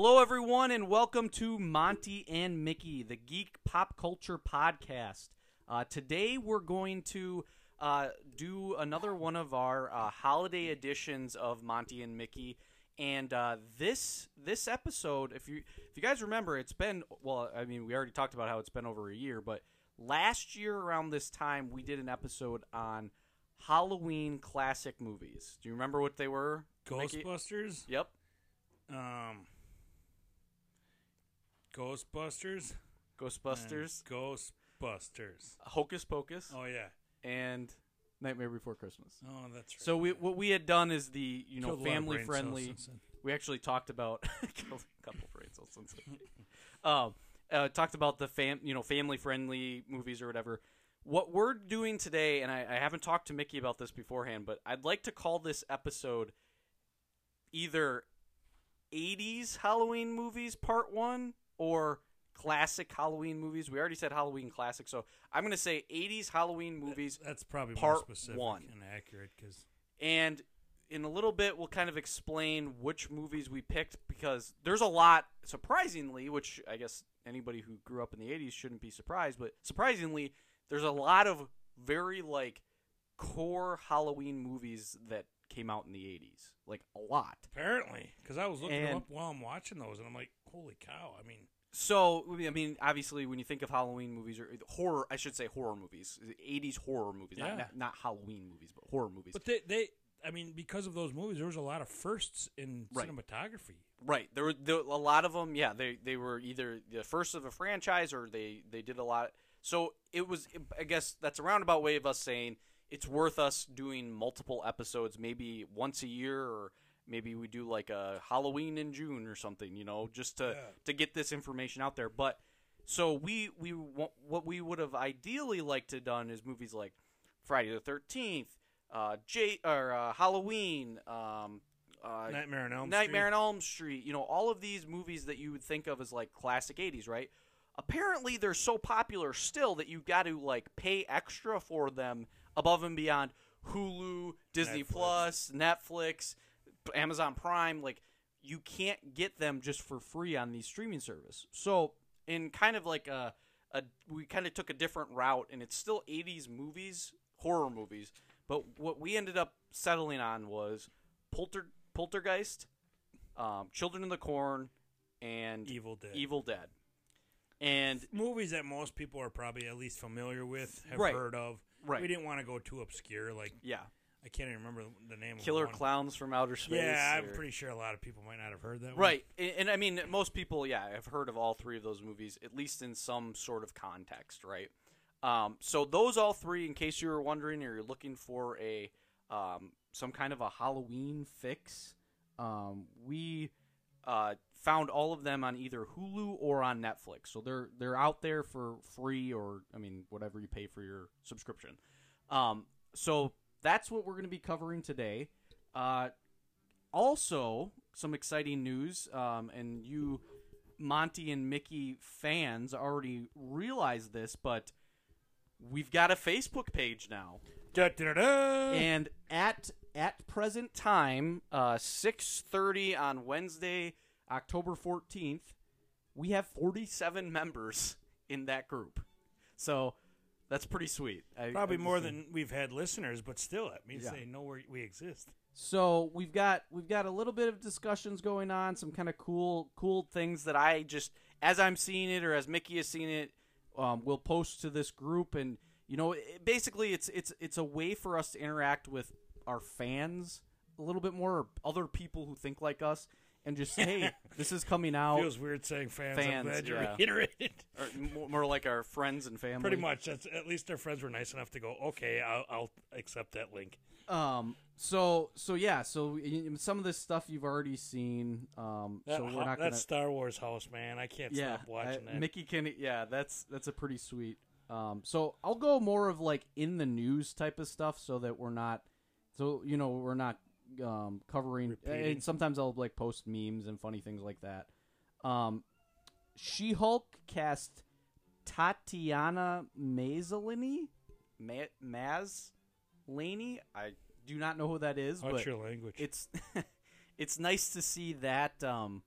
Hello, everyone, and welcome to Monty and Mickey, the Geek Pop Culture Podcast. Uh, today, we're going to uh, do another one of our uh, holiday editions of Monty and Mickey. And uh, this this episode, if you if you guys remember, it's been well. I mean, we already talked about how it's been over a year, but last year around this time, we did an episode on Halloween classic movies. Do you remember what they were? Mickey? Ghostbusters. Yep. Um. Ghostbusters. Ghostbusters, Ghostbusters. Hocus Pocus, Oh yeah. and Nightmare Before Christmas. Oh, that's right. So we what we had done is the you know Killed a lot of family brain friendly. We actually talked about killed a couple brain cells since then. um, uh, talked about the fam you know family friendly movies or whatever. What we're doing today, and I, I haven't talked to Mickey about this beforehand, but I'd like to call this episode either 80s Halloween movies part one or classic Halloween movies. We already said Halloween classic, so I'm going to say 80s Halloween movies. That's probably Part more specific one. and accurate because And in a little bit, we'll kind of explain which movies we picked because there's a lot, surprisingly, which I guess anybody who grew up in the 80s shouldn't be surprised, but surprisingly, there's a lot of very, like, core Halloween movies that came out in the 80s. Like, a lot. apparently because I was looking them And- up while I'm watching those and I'm like, holy cow! I mean, So, I mean, obviously, when you think of Halloween movies or horror, I should say horror movies, 80s horror movies, not, Yeah. not, not Halloween movies, but horror movies. but they they. I mean, because of those movies, there was a lot of firsts in Right. cinematography. Right. There were there, a lot of them. Yeah, they they were either the first of a franchise or they they did a lot. So it was. I guess that's a roundabout way of us saying it's worth us doing multiple episodes, maybe once a year, or maybe we do like a Halloween in June or something. You know, just to Yeah. to get this information out there. But so we we what we would have ideally liked to done is movies like Friday the Thirteenth, uh, J or uh, Halloween. Um, uh, Nightmare on Elm Nightmare Street. on Elm Street, you know, all of these movies that you would think of as like classic 80s, right? Apparently they're so popular still that you got to like pay extra for them above and beyond Hulu, Disney Netflix. Plus, Netflix, Amazon Prime, like you can't get them just for free on these streaming service. So, in kind of like a a we kind of took a different route and it's still 80s movies, horror movies, but what we ended up settling on was Polter Poltergeist, um, Children of the Corn, and Evil Dead. Evil Dead. And movies that most people are probably at least familiar with, have Right. heard of. Right. We didn't want to go too obscure. Like yeah, I can't even remember the name. Killer of one. Killer clowns from Outer Space. Yeah, I'm or- pretty sure a lot of people might not have heard that. one. Right, and, and I mean, most people, yeah, have heard of all three of those movies, at least in some sort of context, right? Um, so those all three, in case you were wondering, or you're looking for a um, some kind of a Halloween fix, um, we uh, found all of them on either Hulu or on Netflix. So they're they're out there for free, or I mean, whatever you pay for your subscription. Um, so that's what we're going to be covering today. Uh, also, some exciting news, um, and you, Monty and Mickey fans, already realize this, but we've got a Facebook page now, Da-da-da-da. and at at present time, uh, six thirty on Wednesday, October fourteenth, we have forty seven members in that group. So that's pretty sweet. I- Probably I more than we've had listeners, but still, that means Yeah. they know where we exist. So we've got we've got a little bit of discussions going on, some kind of cool cool things that I just as I'm seeing it or as Mickey has seen it, um, we'll post to this group, and you know, it, basically it's it's it's a way for us to interact with our fans a little bit more, or other people who think like us, and just say, hey, this is coming out, Feels weird saying fans. Fans, I'm glad you yeah. reiterated. or more, more like our friends and family. Pretty much. That's at least our friends were nice enough to go. Okay, I'll, I'll accept that link. Um. So so yeah. So some of this stuff you've already seen. Um. That, so we're not that gonna. Star Wars house, man. I can't yeah, stop watching I- that. Mickey can. Yeah, that's that's a pretty sweet. Um. So I'll go more of like in the news type of stuff, so that we're not. So you know we're not um covering. Repeating. And sometimes I'll like post memes and funny things like that. Um. She Hulk cast Tatiana Mazzolini, Ma- Maz Laney. I do not know who that is, What's your language? it's it's nice to see that um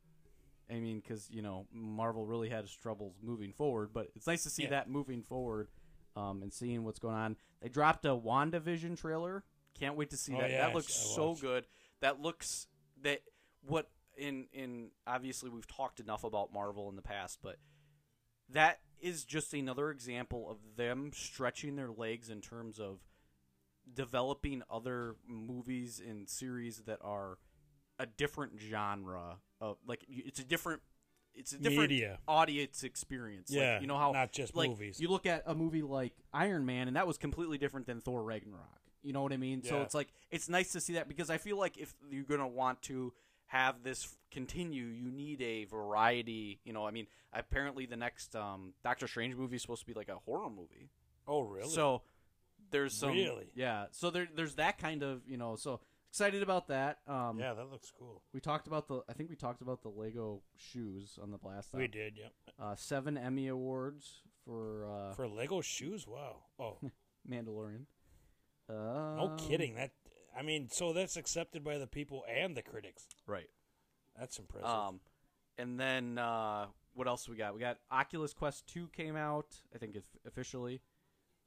I mean, because you know Marvel really had its troubles moving forward, but it's nice to see Yeah. that moving forward um, and seeing what's going on. They dropped a WandaVision trailer. Can't wait to see Oh, that. yes, that looks so good. That looks that what in in obviously we've talked enough about Marvel in the past, but that is just another example of them stretching their legs in terms of developing other movies and series that are a different genre of like it's a different it's a different Media. audience experience. Like, Yeah, you know how not just like, movies. You look at a movie like Iron Man, and that was completely different than Thor Ragnarok. You know what I mean? So it's like it's nice to see that because I feel like if you're gonna want to have this continue, you need a variety. You know, I mean, apparently the next um, Doctor Strange movie is supposed to be like a horror movie. Oh, really? So there's some Really? yeah. So there there's that kind of you know. So excited about that. Um, yeah, that looks cool. We talked about the I think we talked about the Lego shoes on the blast. We did, yep. Uh, seven Emmy awards for uh, For Lego shoes, wow. Oh, Mandalorian. Uh, no kidding. That I mean, so that's accepted by the people and the critics. Right. That's impressive. Um, and then uh, what else we got? We got Oculus Quest Two came out. I think officially.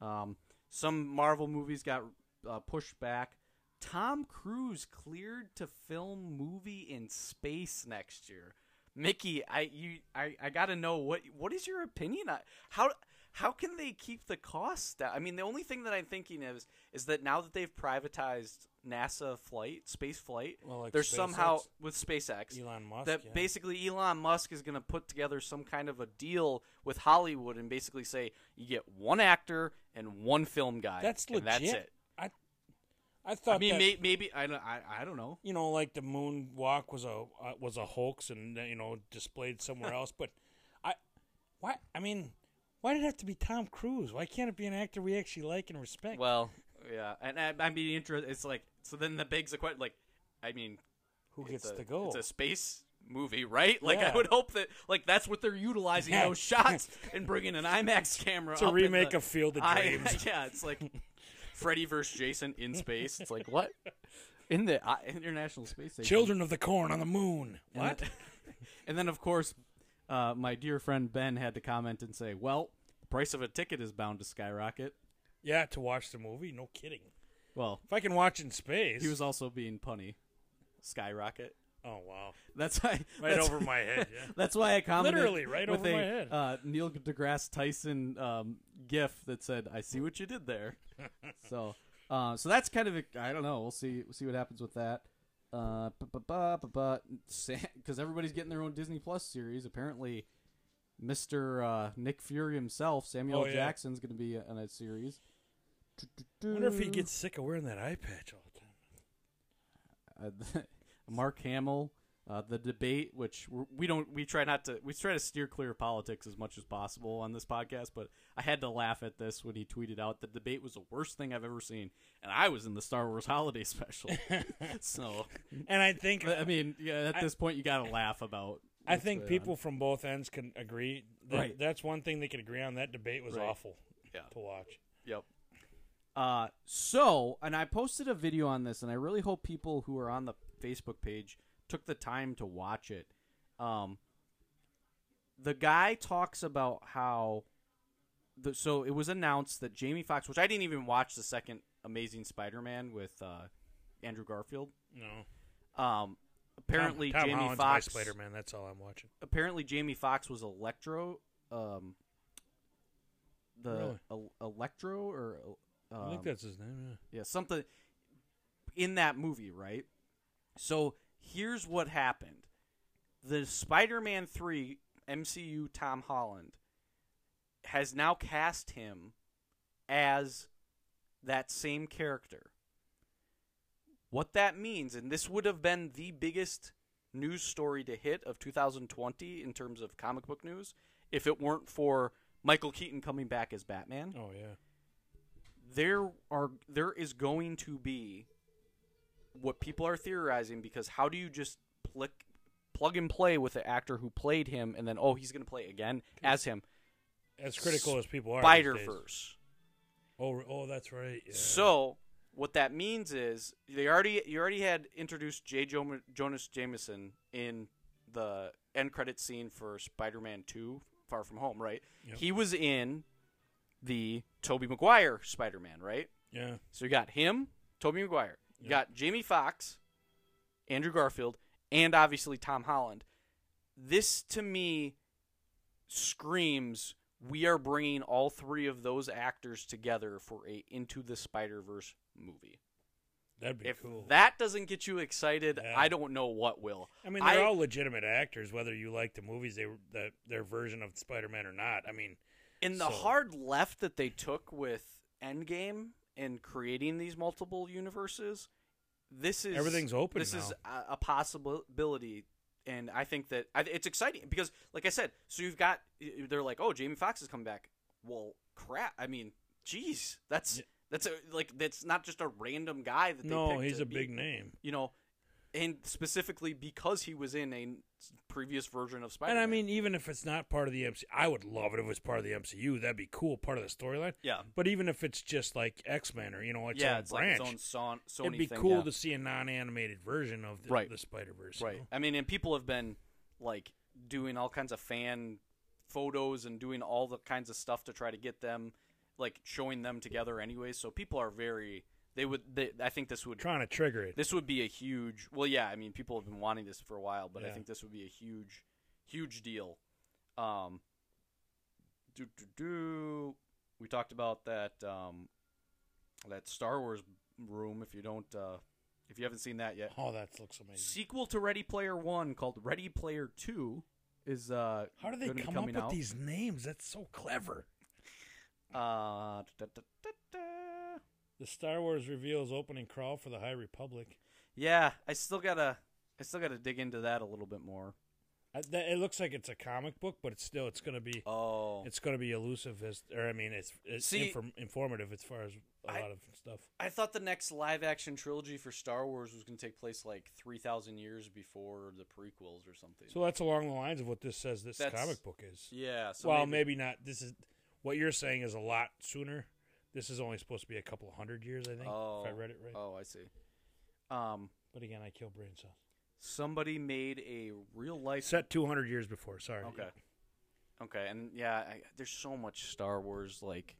Um, some Marvel movies got uh, pushed back. Tom Cruise cleared to film movie in space next year. Mickey, I you I, I got to know what what is your opinion on how how can they keep the costs down? I mean, the only thing that I'm thinking is is that now that they've privatized NASA flight, space flight, Well, like there's somehow SpaceX? with SpaceX Elon Musk. that yeah. basically Elon Musk is going to put together some kind of a deal with Hollywood and basically say you get one actor and one film guy. That's and legit. That's it. I I thought I mean, that, may, maybe I don't. I, I don't know. you know, like the moon walk was a uh, was a hoax and you know displayed somewhere else. But I, why? I mean, why did it have to be Tom Cruise? Why can't it be an actor we actually like and respect? Well, yeah, and I, I mean, interested. It's like so. Then the begs the question. Like, I mean, Who gets a, to go? It's a space movie, right? Like, I would hope that like that's what they're utilizing Yeah. those shots and bringing an IMAX camera. A in remake the- of Field of I- Dreams. yeah, it's like Freddy versus Jason in space. It's like what in the uh, International Space Station. Children of the Corn on the Moon. And What? then- and then, of course, uh, my dear friend Ben had to comment and say, "Well, price of a ticket is bound to skyrocket." yeah, to watch the movie. No kidding. Well, If I can watch in space, he was also being punny. Skyrocket. Oh wow! That's why. Right that's- over my head. Yeah. That's why I commented Literally right over a my head. Uh, Neil deGrasse Tyson um, GIF that said, "I see what you did there." so, uh, so that's kind of a, I don't know. We'll see. We'll see what happens with that. Uh, because everybody's getting their own Disney Plus series. Apparently, Mister uh, Nick Fury himself, Samuel Oh, yeah. Jackson's going to be on a series. I wonder if he gets sick of wearing that eye patch all the time. uh, Mark Hamill, uh, the debate, which we're, we don't, we try not to, we try to steer clear of politics as much as possible on this podcast. But I had to laugh at this when he tweeted out the debate was the worst thing I've ever seen, and I was in the Star Wars Holiday Special. so, And I think I mean, yeah, at I- this point, you got to laugh about. I think going people on. from both ends can agree. That, Right. That's one thing they can agree on. That debate was Right. awful Yeah. to watch. Yep. Uh, so, and I posted a video on this, and I really hope people who are on the Facebook page took the time to watch it. Um, the guy talks about how the so it was announced that Jamie Foxx, which I didn't even watch the second Amazing Spider-Man with uh, Andrew Garfield. No. Um, apparently Tom, Tom Jamie Foxx Spider Man. That's all I'm watching. apparently Jamie Foxx was Electro. Um, the Really? El- Electro or um, I think that's his name. Yeah. yeah, something in that movie, right? So here's what happened: the Spider-Man three MCU Tom Holland has now cast him as that same character. What that means, and this would have been the biggest news story to hit of 2020 in terms of comic book news, if it weren't for Michael Keaton coming back as Batman Oh yeah. there are there is going to be what people are theorizing because how do you just plug plug and play with the actor who played him and then oh he's going to play again as him As critical as people are. Spider. Verse. Oh, oh, that's right. Yeah. So what that means is they already you already had introduced J. Jo- Jonah Jameson in the end credit scene for Spider-Man Two: Far From Home, right? Yep. He was in the Tobey Maguire Spider-Man, right? Yeah. So you got him, Tobey Maguire. You Yep. got Jamie Foxx, Andrew Garfield, and obviously Tom Holland. This to me screams we are bringing all three of those actors together for a Into the Spider Verse movie. That'd be If cool. that doesn't get you excited, Yeah. I don't know what will. I mean, they're I- all legitimate actors, whether you like the movies they that their version of Spider-Man or not. I mean, In the So- hard left that they took with Endgame and creating these multiple universes, this is Everything's open This is a, a possibility, and I think that I, it's exciting because, like I said, so you've got they're like, oh, Jamie Foxx is coming back. Well, crap. I mean, geez, that's. That's a, like that's not just a random guy that they no, he's to a big name. you know, and specifically because he was in a previous version of Spider. Man And I mean, even if it's not part of the MCU, I would love it if it was part of the MCU. That'd be cool, part of the storyline. yeah, But even if it's just like X Men or you know its yeah, own it's branch, like its own son, Sony it'd be thing, cool yeah. to see a non-animated version of the, Right. the Spider Verse. Right. I mean, and people have been like doing all kinds of fan photos and doing all the kinds of stuff to try to get them like showing them together anyway. So people are very they would they, I think this would Trying to trigger it. this would be a huge well yeah, I mean people have been wanting this for a while, but I think this would be a huge huge deal. Um do do do we talked about that um that Star Wars room if you don't uh if you haven't seen that yet. Oh, that looks amazing. Sequel to Ready Player One called Ready Player Two is uh How do they come up with out. these names? That's so clever. Uh, da, da, da. The Star Wars reveals opening crawl for the High Republic. Yeah, I still gotta I still gotta dig into that a little bit more. I, that, it looks like it's a comic book, but it's still it's to be Oh, it's to be elusive as or I mean it's it's See- inform, informative as far as a I- lot of stuff. I thought the next live action trilogy for Star Wars was gonna take place like three thousand years before the prequels or something. So that's along the lines of what this says this That's- comic book is. yeah, so well, maybe, maybe. not. This is what you're saying is a lot sooner. This is only supposed to be a couple hundred years, I think, Oh, if I read it right. Oh, I see. Um, But again, I kill brain cells. somebody made a real life Set 200 years before. Sorry. Okay. Okay, and yeah, I, there's so much Star Wars like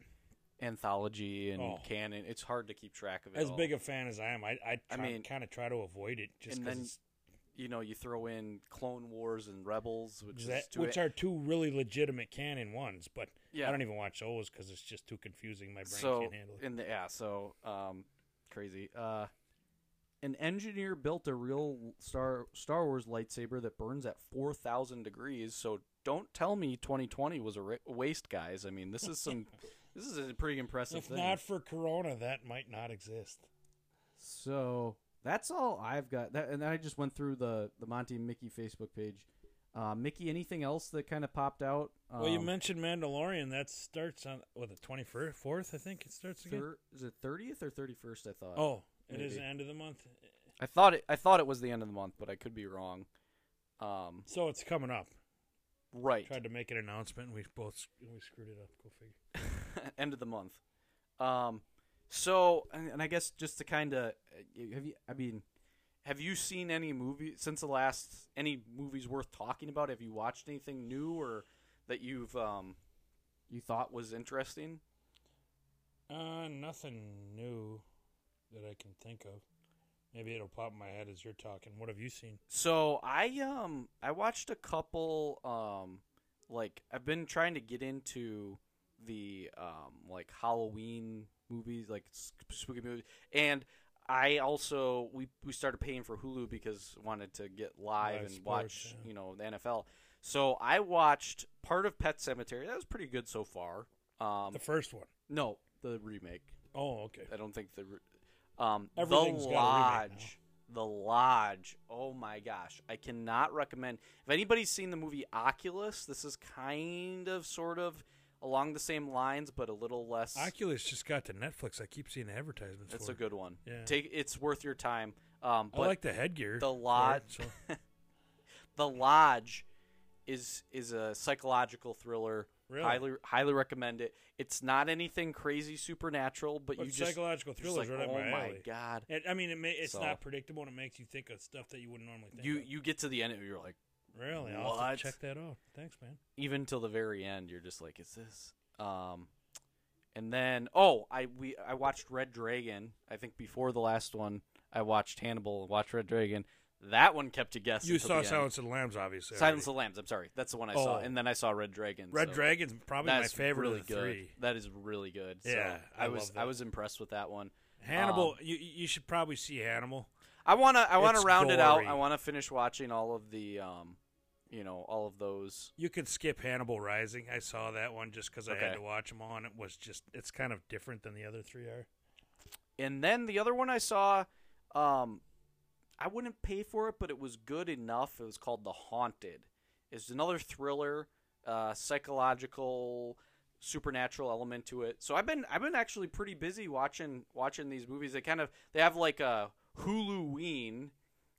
anthology and Oh. canon. It's hard to keep track of it. As all. big a fan as I am, I I, I mean- kind of try to avoid it just because you know, you throw in Clone Wars and Rebels, which that, is too, which are two really legitimate canon ones. But yeah. I don't even watch those because it's just too confusing. My brain so can't handle it. in the yeah, so um, crazy. Uh, an engineer built a real Star Star Wars lightsaber that burns at four thousand degrees. So don't tell me 2020 was a ra- waste, guys. I mean, this is some. this is a pretty impressive If thing. not for Corona, that might not exist. So that's all I've got. That, and I just went through the the Monty and Mickey Facebook page. Uh, Mickey, anything else that kind of popped out? well, you Um, mentioned Mandalorian. That starts on what the twenty fourth. I think it starts again. thir- is it thirtieth or thirty first? I thought. oh, it is maybe. the end of the month, I thought it. I thought it was the end of the month, but I could be wrong. Um, so it's coming up. right, Tried to make an announcement. and We both we screwed it up. Go figure. end of the month. Um, so and, and I guess just to kind of have you. I mean, have you seen any movie since the last? Any movies worth talking about? Have you watched anything new or that you've um, you thought was interesting? Uh, nothing new that I can think of. Maybe it'll pop in my head as you're talking. What have you seen? So I um I watched a couple um like I've been trying to get into the um like Halloween movies like spooky movies and I also we we started paying for Hulu because wanted to get live, Live and sports, watch yeah. you know the NFL. So I watched part of Pet Sematary. That was pretty good so far. Um The first one. no, the remake. Oh, okay. I don't think the re- um the lodge. The lodge. Oh my gosh, I cannot recommend. If anybody's seen the movie Oculus, this is kind of sort of along the same lines, but a little less. Oculus just got to Netflix. I keep seeing advertisements. It's for a it. good one. Yeah. Take it's worth your time. Um, I like the headgear. the it, lodge- so- the lodge is is a psychological thriller. Really? Highly highly recommend it. It's not anything crazy supernatural, but, but you just psychological just like, right oh my my god. It, I mean, it may, it's So- not predictable, and it makes you think of stuff that you wouldn't normally think you of. you get to the end and you're like Really? I'll have to check that out. Thanks, man. even till the very end you're just like is this um and then oh i we i watched red dragon i think before the last one i watched hannibal watched red dragon that one kept you guessing You saw end. Silence of the Lambs, obviously. silence already. of the lambs i'm sorry that's the one i saw Oh. and then i saw red dragon Red so Dragon's probably my favorite really of the good three. that is really good so Yeah, i, I was i was impressed with that one Hannibal, Um, you you should probably see Hannibal. i want to i want to It's round it out i want to finish watching all of the um you know all of those You could skip Hannibal Rising. I saw that one just because I Okay. had to watch them all, and it was just it's kind of different than the other three are. And then the other one I saw, um, I wouldn't pay for it, but it was good enough. It was called The Haunted. It's another thriller, uh, psychological, supernatural element to it. So I've been I've been actually pretty busy watching watching these movies. They kind of they have like a Huluween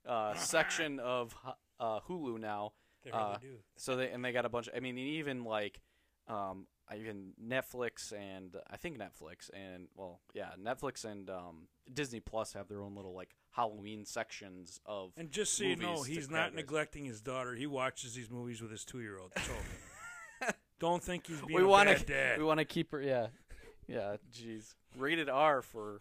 uh, section of uh, Hulu now. They Uh, do. So they and they got a bunch. Of, I mean, even like, um, even Netflix and I think Netflix and well, yeah, Netflix and um, Disney Plus have their own little like Halloween sections of. And just so you know, he's not neglecting his daughter. He watches these movies with his two year old. So don't think he's being we a want bad dad. we want to keep her. Yeah, yeah. Jeez, rated R for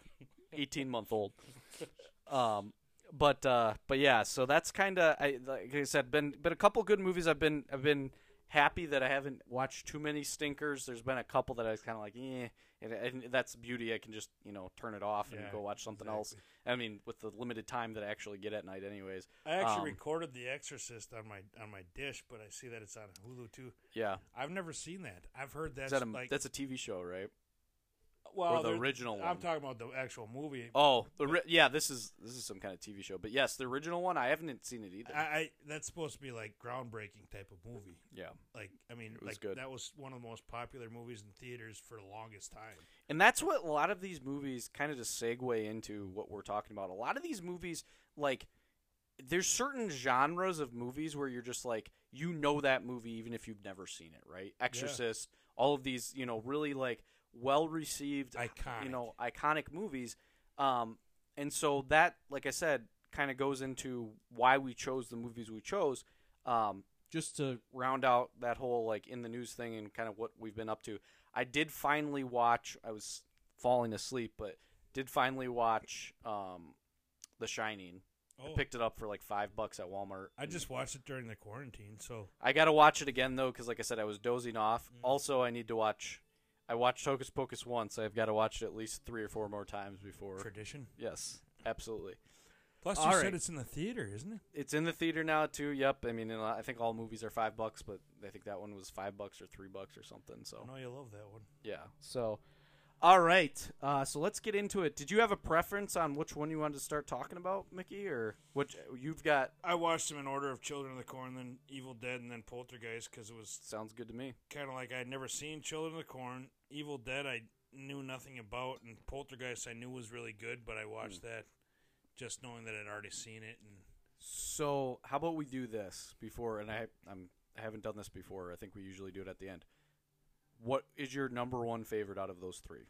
eighteen month old. Um, but uh, but yeah. So that's kind of I like I said, been been a couple good movies. I've been I've been happy that I haven't watched too many stinkers. There's been a couple that I was kind of like, eh, and, and that's beauty. I can just you know turn it off and Yeah, go watch something else. I mean, with the limited time that I actually get at night, anyways. I actually um, recorded The Exorcist on my on my dish, but I see that it's on Hulu too. Yeah, I've never seen that. I've heard that's that a, like that's a TV show, right? Well, or the original I'm talking about the actual movie. Oh, the yeah. This is this is some kind of TV show, but yes, the original one. I haven't seen it either. I, I that's supposed to be like groundbreaking type of movie. yeah. Like I mean, like good. that was one of the most popular movies in theaters for the longest time. And that's what a lot of these movies kind of just segue into what we're talking about. A lot of these movies, like, there's certain genres of movies where you're just like, you know that movie even if you've never seen it, right? Exorcist, all of these, you know, really like well received, Iconic. you know, iconic movies. Um, and so that, like I said, kind of goes into why we chose the movies we chose. Um, just to round out that whole like in the news thing and kind of what we've been up to. I did finally watch. I was falling asleep, but did finally watch um, The Shining. Oh, I picked it up for like five bucks at Walmart. I just watched it during the quarantine, so I got to watch it again though, because like I said, I was dozing off. Mm. Also, I need to watch. I watched Hocus Pocus once. I've got to watch it at least three or four more times before. tradition. Yes, absolutely. Plus, All you right. said it's in the theater, isn't it? It's in the theater now too. Yep. I mean, and I think all movies are five bucks, but I think that one was five bucks or three bucks or something. So I know you love that one. Yeah. So, all right. Uh, so let's get into it. Did you have a preference on which one you wanted to start talking about, Mickey, or which you've got? I watched them in order of Children of the Corn, then Evil Dead, and then Poltergeist because it was Sounds good to me. kind of like I'd never seen Children of the Corn. Evil Dead, I knew nothing about, and Poltergeist, I knew was really good, but I watched Hmm. that just knowing that I'd already seen it. And So, how about we do this before? And I, I'm, I haven't done this before. I think we usually do it at the end. What is your number one favorite out of those three?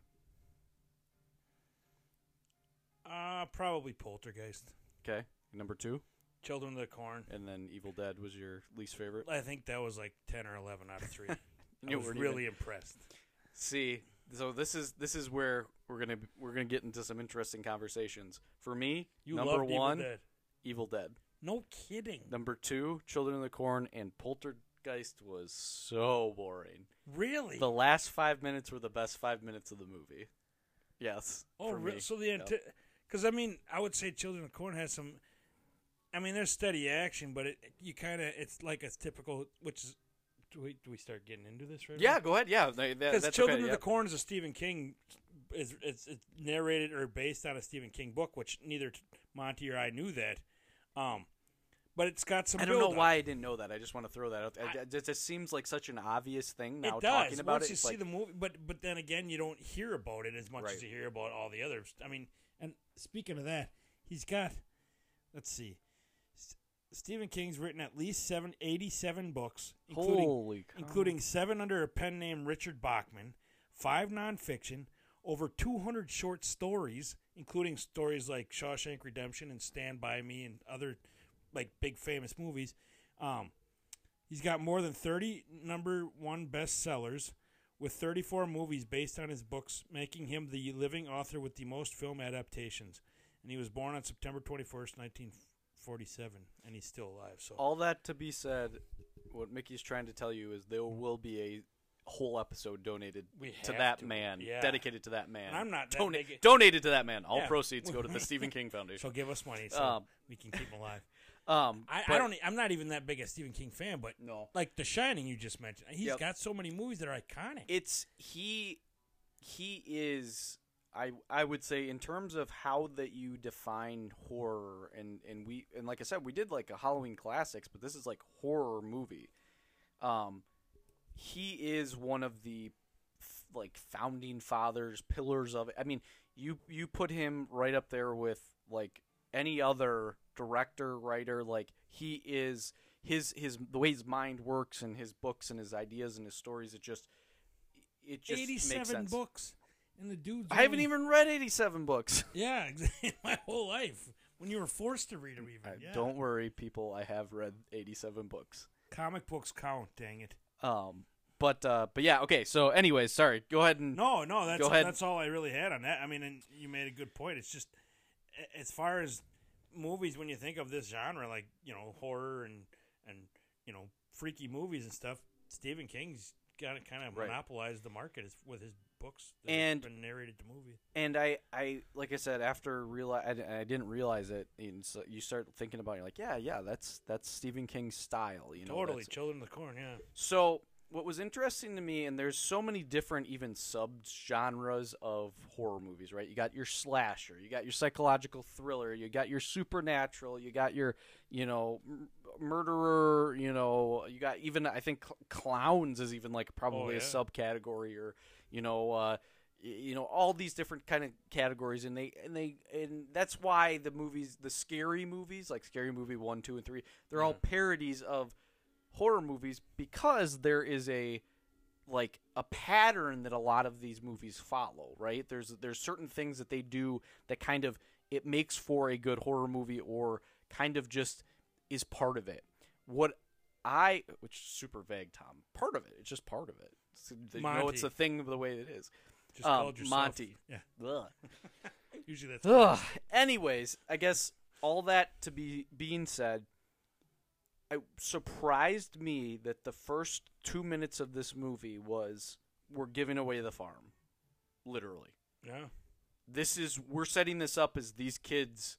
uh, probably Poltergeist. Okay, number two, Children of the Corn. and then Evil Dead was your least favorite. I think that was like ten or eleven out of three. I You was really even- impressed. See, so this is this is where we're gonna we're gonna get into some interesting conversations. For me, You number loved one, Evil Dead. Evil Dead. No kidding. Number two, Children of the Corn, and Poltergeist was so boring. Really? The last five minutes were the best five minutes of the movie. Yes. Oh, for re- so the because I mean, I would say Children of the Corn has some. I mean, there's steady action, but it you kind of it's like a typical. Which is, do we do we start getting into this right? Yeah, go ahead. Yeah, that- because that's Children okay, of yep. the Corn is a Stephen King. Is it's, it's narrated or based on a Stephen King book, which neither Monty or I knew that. Um, but it's got some. I don't know build-up. why I didn't know that. I just want to throw that out. there. It just seems like such an obvious thing now it does. talking about Once it. you see like, the movie, but but then again, you don't hear about it as much Right. as you hear about all the others. I mean, and speaking of that, he's got. Let's see. Stephen King's written at least seven, 87 books, including including seven under a pen name Richard Bachman, five nonfiction, over 200 short stories, including stories like Shawshank Redemption and Stand By Me and other like big famous movies. Um, He's got more than 30 number one bestsellers, with 34 movies based on his books, making him the living author with the most film adaptations. And he was born on September 21st, 1947, and he's still alive. So All that to be said, what Mickey's trying to tell you is there will be a whole episode donated to that to. man, Yeah. dedicated to that man. And I'm not Dona- donated to that man. All Yeah. proceeds go to the Stephen King Foundation. so give us money so Um, we can keep him alive. Um, I, I but- don't. e- I'm not even that big a Stephen King fan, but No. like The Shining, you just mentioned, he's Yep. got so many movies that are iconic. it's he he is I I would say in terms of how that you define horror and and we and like I said we did like a Halloween classics but this is like horror movie. Um he is one of the f- like founding fathers pillars of it. I mean you you put him right up there with like any other director writer like he is his his the way his mind works and his books and his ideas and his stories it just it just makes 87 sense. books, and the dude's. I haven't only- even read 87 books. Yeah, my whole life when you were forced to read them. Even yeah. Don't worry, people. I have read 87 books. Comic books count. Dang it. Um, but uh, but yeah. Okay. So, anyways, sorry. Go ahead and No, no, that's Go ahead. that's all I really had on that. I mean, and you made a good point. It's just as far as movies when you think of this genre, like you know horror and and you know freaky movies and stuff. Stephen King's got to kind of Right. monopolized the market with his books And- narrated to movie. and I, I like I said after realize I, I didn't realize it. And so you start thinking about it, you're like, yeah, yeah, that's that's Stephen King's style. You know, totally, Children of the Corn. Yeah, So what was interesting to me, and there's so many different even sub genres of horror movies, right? You got your slasher, you got your psychological thriller, you got your supernatural, you got your, you know, murderer, you know, you got even I think cl- clowns is even like probably yeah. a subcategory, or you know. uh you know all these different kind of categories and they and they and that's why the movies the scary movies like scary movie 1 2 and 3 they're all parodies of horror movies because there is a like a pattern that a lot of these movies follow, right? There's there's certain things that they do that kind of it makes for a good horror movie or kind of just is part of it. What I which is super vague, Tom. Part of it. It's just part of it. It's, you know, it's a thing the way it is. just Um, yourself Monty. Yeah, Ugh. usually that's Ugh. Anyways, I guess all that to be being said, it surprised me that the first two minutes of this movie was we're giving away the farm, literally. yeah. This is we're setting this up as these kids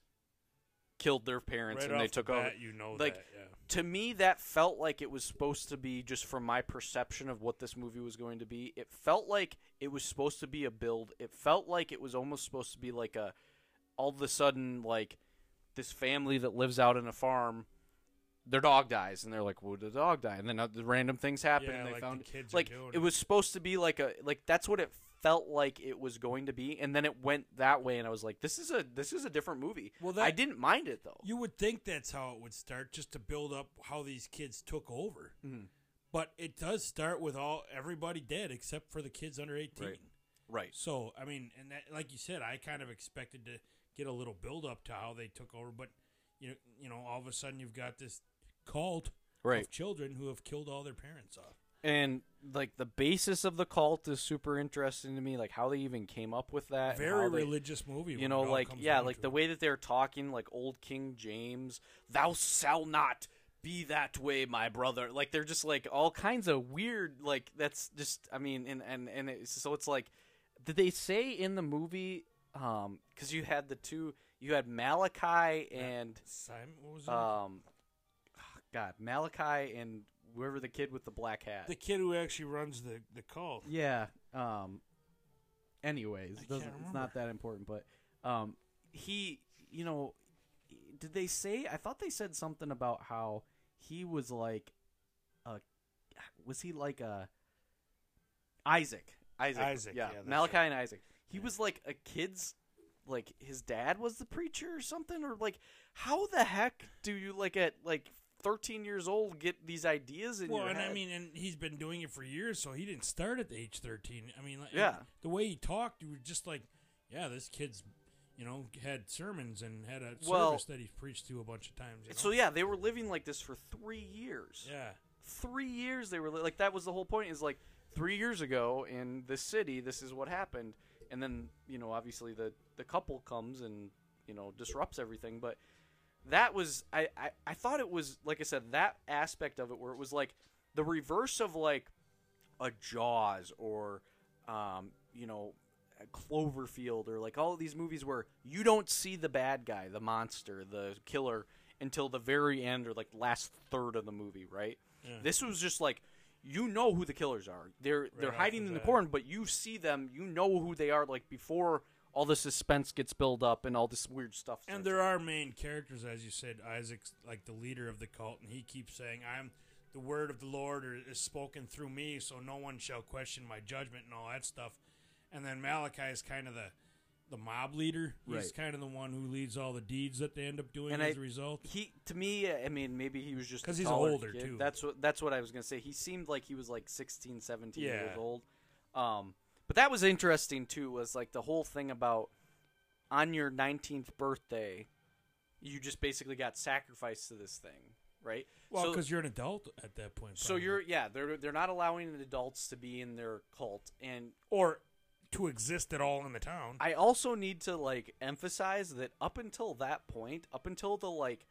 killed their parents Right and they off the took over. You know Like, that. Yeah. To me, that felt like it was supposed to be just from my perception of what this movie was going to be. It felt like it was supposed to be a build. It felt like it was almost supposed to be like a all of a sudden like this family that lives out in a farm their dog dies and they're like well the dog die and then the random things happen Yeah, and they like found the kids like it was supposed to be like a like that's what it felt like it was going to be and then it went that way and I was like this is a this is a different movie Well, I didn't mind it though You would think that's how it would start, just to build up how these kids took over. Mhm. But it does start with all everybody dead except for the kids under eighteen. Right. right So I mean, and that, like you said, I kind of expected to get a little build up to how they took over, but you know, you know, all of a sudden you've got this cult right of children who have killed all their parents off. And like the basis of the cult is super interesting to me like how they even came up with that Very they- religious movie. you know like yeah like the it. way that they're talking like old king james thou shalt not be that way my brother like they're just like all kinds of weird like that's just i mean and and and it's, so it's like did they say in the movie um because you had the two you had malachi and Simon, what was it? um god malachi and whoever the kid with the black hat the kid who actually runs the the cult. yeah. Um. Anyways, it doesn't, it's not that important, but um, he, you know, did they say? I thought they said something about how he was like, a, was he like a Isaac? Isaac. Isaac, Yeah. yeah, Malachi right. and Isaac. He was like a kid's. Like his dad was the preacher or something, or like how the heck do you like at like thirteen years old get these ideas in Well, your and head? I mean, and he's been doing it for years, so he didn't start at the age thirteen. I mean, Yeah. the way he talked, you were just like, yeah, this kid's, you know, had sermons and had a Well- service that he's preached to a bunch of times. You know? So yeah, they were living like this for three years. yeah, three years they were li- like that was the whole point is like three years ago in this city this is what happened and then you know obviously the the couple comes and you know disrupts everything but that was I, I i thought it was like i said that aspect of it where it was like the reverse of like a jaws or um you know a cloverfield or like all of these movies where you don't see the bad guy the monster the killer until the very end or like last third of the movie right Yeah. this was just like you know who the killers are. They're they're hiding the in the corn, but you see them. You know who they are. Like before all the suspense gets built up and all this weird stuff. And there are main characters, as you said. Isaac's like the leader of the cult, and he keeps saying, "I'm the word of the Lord or is spoken through me, so no one shall question my judgment and all that stuff." And then Malachi is kind of the the mob leader. He's Right. kind of the one who leads all the deeds that they end up doing And as I- a result. he to me, I mean, maybe he was just 'Cause a he's older, kid. too. That's what that's what I was gonna say. He seemed like he was like 16, 17 years old. Um, but that was interesting too. Was like the whole thing about on your nineteenth birthday, you just basically got sacrificed to this thing, right? Well, So- because you're an adult at that point. So probably. you're yeah, they're they're not allowing adults to be in their cult, and or to exist at all in the town. I also need to like emphasize that up until that point, up until the like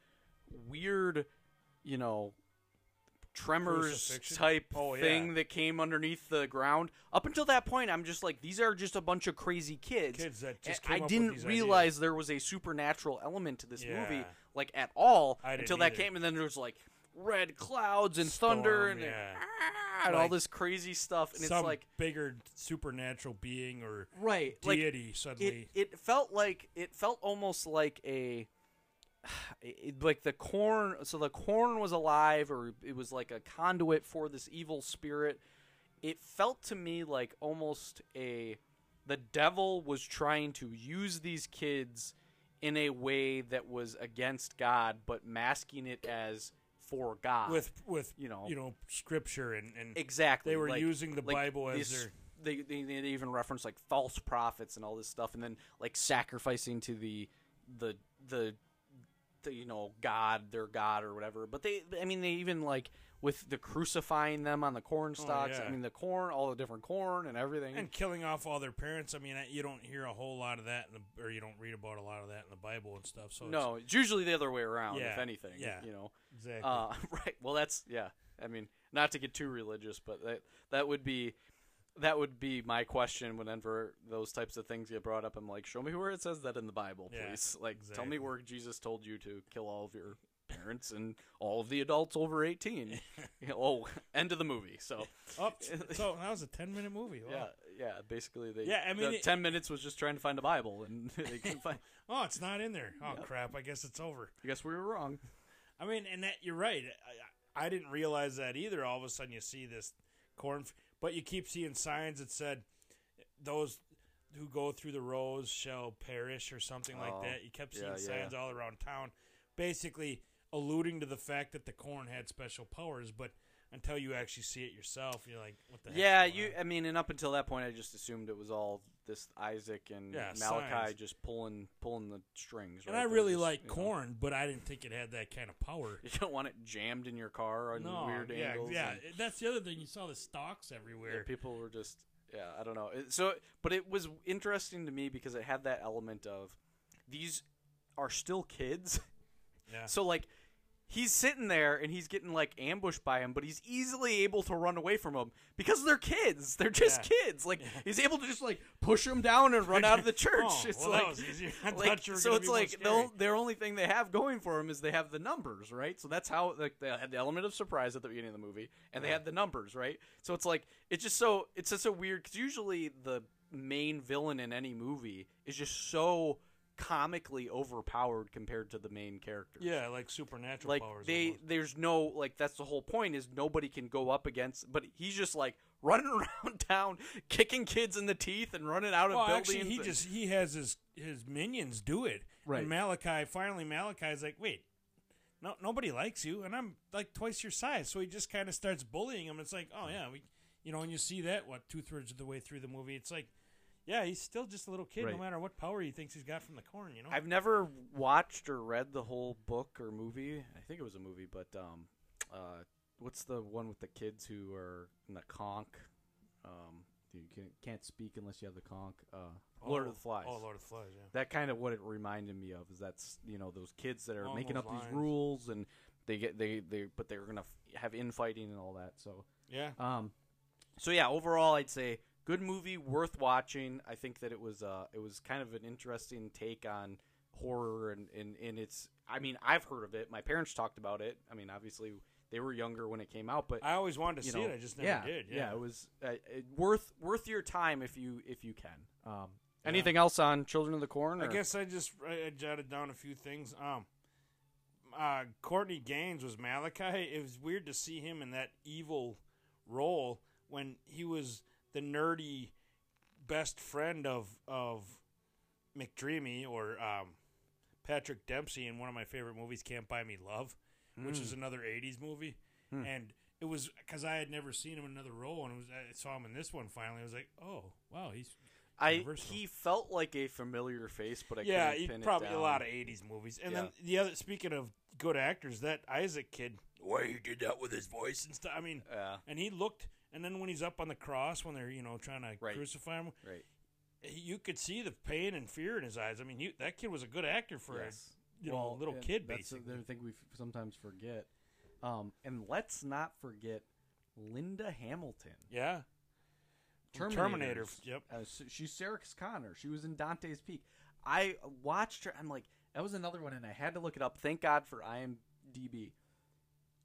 weird, you know, tremors type Oh, yeah. thing that came underneath the ground, up until that point, I'm just like these are just a bunch of crazy kids. Kids that just came I didn't realize there was a supernatural element to this Yeah. movie, like at all, until that either. came, and then there was like red clouds and thunder and, yeah. Ah, and all Like, this crazy stuff, and it's like bigger supernatural being or right, like deity it suddenly. it felt like it felt almost like a it, like the corn so the corn was alive or it was like a conduit for this evil spirit. It felt to me like almost a the devil was trying to use these kids in a way that was against God but masking it as for God. With with you know? you know scripture and and exactly they were like- using the like Bible as their they, they they even reference like false prophets and all this stuff and then like sacrificing to the the the, the you know god their god or whatever but they i mean they even like with the crucifying them on the corn stalks Oh, yeah. i mean the corn all the different corn and everything and killing off all their parents. I mean, you don't hear a whole lot of that, in the, or you don't read about a lot of that in the Bible and stuff. So no it's usually the other way around if anything yeah. you know exactly. uh right well that's yeah i mean not to get too religious but that that would be that would be my question whenever those types of things get brought up. I'm like, show me where it says that in the Bible, Yeah, please. Like, tell me where Jesus told you to kill all of your parents and all of the adults over 18. You know, oh, end of the movie. So, oh, so that was a ten minute movie. Wow. yeah, yeah. Basically, they Yeah, I mean, the it- ten minutes was just trying to find a Bible, and they couldn't find. Oh, it's not in there. Oh Yep. crap! I guess it's over. I guess we were wrong. I mean, and that you're right. I, I didn't realize that either. All of a sudden, you see this corn, but you keep seeing signs that said those who go through the rows shall perish or something like Oh, that. You kept seeing yeah, yeah. signs all around town, basically alluding to the fact that the corn had special powers. But until you actually see it yourself, you're like, what the? Yeah, you. on? I mean, and up until that point, I just assumed it was all this Isaac and Yeah, Malachi signs. just pulling pulling the strings. And right? I really just, like you know, corn, but I didn't think it had that kind of power. You don't want it jammed in your car on No, weird yeah, angles. yeah. and- That's the other thing. You saw the stalks yeah, everywhere. people were just. Yeah, I don't know. So, but it was interesting to me because it had that element of these are still kids. Yeah. So like he's sitting there and he's getting like ambushed by him, but he's easily able to run away from him because they're kids. They're just Yeah. kids. Like he's able to just like push him down and run out of the oh, church. Oh, it's well, like that was easier. Like, thought you were so it's like the, their only thing they have going for them is they have the numbers, right? So that's how like they had the element of surprise at the beginning of the movie, and they Yeah. had the numbers, right? So it's like it's just so it's just so weird because usually the main villain in any movie is just so comically overpowered compared to the main character. Yeah, like supernatural Like powers. they, almost. there's no like that's the whole point is nobody can go up against, but he's just like running around town, kicking kids in the teeth and running out of well, buildings. actually, he and- just he has his his minions do it. Right. And Malachi finally Malachi's like, wait, no, nobody likes you, and I'm like twice your size. So he just kind of starts bullying him. It's like, oh yeah, we, you know, and you see that what two thirds of the way through the movie. It's like, yeah, he's still just a little kid, Right. no matter what power he thinks he's got from the corn. You know. I've never watched or read the whole book or movie. I think it was a movie, but um, uh, what's the one with the kids who are in the conch? Um, you can, can't speak unless you have the conch. Uh, Lord of the Flies. Oh, Lord of the Flies. Yeah. that kind of what it reminded me of is that's you know those kids that are Along making those up lines. these rules and they get they they but they're gonna f- have infighting and all that. So Yeah. um, so yeah, overall I'd say good movie, worth watching. I think that it was uh it was kind of an interesting take on horror and and, and it's I mean I've heard of it. My parents talked about it. I mean obviously they were younger when it came out, but I always wanted to see know, it. I just never yeah, did. Yeah. it was uh, it, worth worth your time if you if you can. Um, anything else on Children of the Corn? I guess I just I, I jotted down a few things. Um, uh, Courtney Gains was Malachi. It was weird to see him in that evil role when he was the nerdy best friend of of McDreamy or um, Patrick Dempsey in one of my favorite movies, Can't Buy Me Love, which is another '80s movie, and it was because I had never seen him in another role, and it was I saw him in this one finally. I was like, oh wow, he's I he felt like a familiar face, but I yeah, he, pin probably a lot of '80s movies. And then the other, speaking of good actors, that Isaac kid, why he did that with his voice and stuff. I mean, Yeah, and he looked, and then when he's up on the cross, when they're you know trying to Right. crucify him, right. you could see the pain and fear in his eyes. I mean, he, that kid was a good actor for Yes. a you know little and kid, That's basically. the thing we sometimes forget. Um, and let's not forget Linda Hamilton. yeah, Terminator. Terminator. Yep. Uh, she's Sarah Connor. She was in Dante's Peak. I watched her. I'm like, that was another one, and I had to look it up. Thank God for IMDb,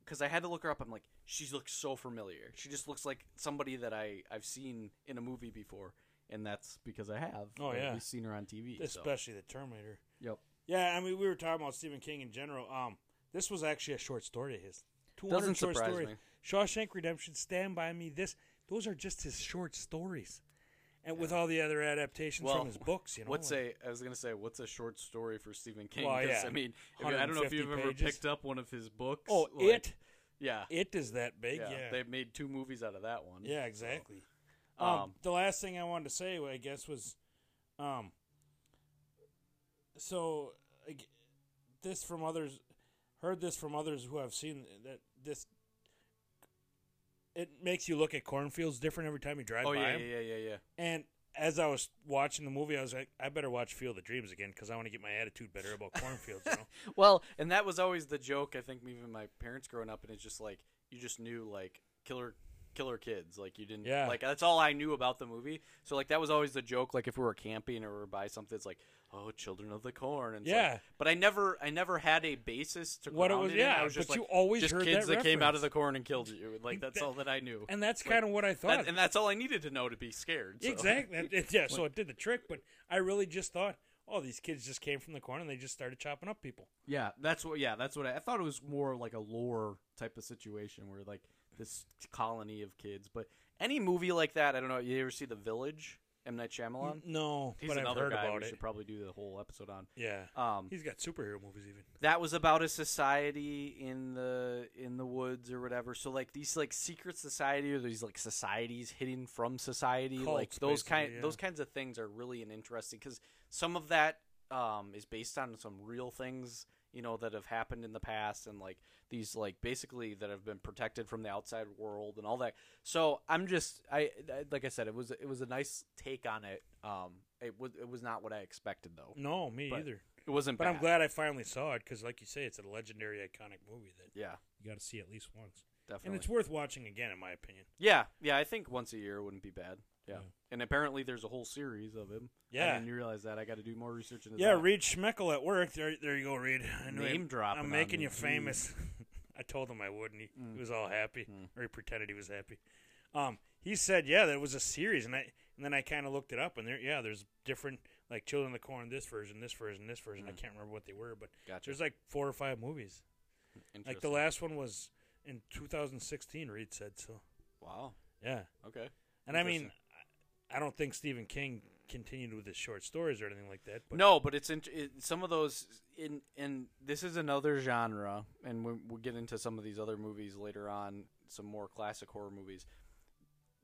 because I had to look her up. I'm like, she looks so familiar. She just looks like somebody that I I've seen in a movie before, and that's because I have. Oh, I've yeah. seen her on TV. so. Especially the Terminator. Yep. Yeah, I mean, we were talking about Stephen King in general. Um, this was actually a short story of his. 200 Doesn't short surprise stories. me. Shawshank Redemption, Stand By Me. This, those are just his short stories, and with all the other adaptations Well, from his books, you know. What's like- a? I was gonna say, what's a short story for Stephen King? Well, yeah, I mean, I don't know if you've ever picked up one of his books. Oh, like- it. Yeah, It is that big. yeah. Yeah. They made two movies out of that one. Yeah, so, exactly. um, Um, the last thing I wanted to say, I guess, was, um, so like, this from others, heard this from others who have seen that this. It makes you look at cornfields different every time you drive oh by yeah, 'em. yeah, yeah, yeah, yeah. And as I was watching the movie, I was like, I better watch Field of Dreams again because I want to get my attitude better about cornfields. You know? Well, and that was always the joke. I think even my parents growing up, and it's just like you just knew like killer killer kids. Like you didn't. Yeah. Like that's all I knew about the movie. So like that was always the joke. Like if we were camping or we were by something, it's like oh, Children of the Corn. And Yeah. like- but I never, I never had a basis to What it was- in. yeah, I was just but like, you always just heard kids that came out of the corn and killed you. Like that's That- all that I knew. And that's Like, kind of what I thought. That, and that's all I needed to know to be scared. so. Exactly. It- yeah, so it did the trick, but I really just thought, oh, these kids just came from the corn and they just started chopping up people. Yeah, that's what. Yeah, that's what I, I thought. It was more like a lore type of situation where like this colony of kids. But any movie like that, I don't know. You ever see The Village? M Night Shyamalan. No, He's but I've another heard guy about we it. should probably do the whole episode on. Yeah, Um, he's got superhero movies even. that was about a society in the in the woods or whatever. So like these like secret society or these like societies hidden from society, like those kind yeah. those kinds of things are really an interesting because some of that um, is based on some real things you know that have happened in the past and like these like basically that have been protected from the outside world and all that. So I'm just I I- like I said it was it was a nice take on it. Um, it was it was not what I expected though. No, me But either. It wasn't. Bad. But I'm glad I finally saw it because, like you say, it's a legendary, iconic movie that Yeah, you got to see at least once, definitely. and it's worth watching again, in my opinion. Yeah, yeah, I think once a year wouldn't be bad. Yeah. Yeah. And apparently there's a whole series of him. I Yeah. didn't realize that. I got to do more research into Yeah, that. Reed Schmeckel at work. There, there you go, Reed. I Name dropping I'm making me. you famous. I told him I would, and he, Mm. he was all happy, Mm. or he pretended he was happy. Um, he said, "Yeah, there was a series," and I and then I kind of looked it up, and there, yeah, there's different like Children of the Corn, this version, this version, this version. I Mm. can't remember what they were, but Gotcha. there's like four or five movies. Like the last one was in 2016. Reed said so. Wow. Yeah, Okay. and I mean. I don't think Stephen King continued with his short stories or anything like that. But no, but it's in, it, some of those in in this is another genre, and we, we'll get into some of these other movies later on. Some more classic horror movies.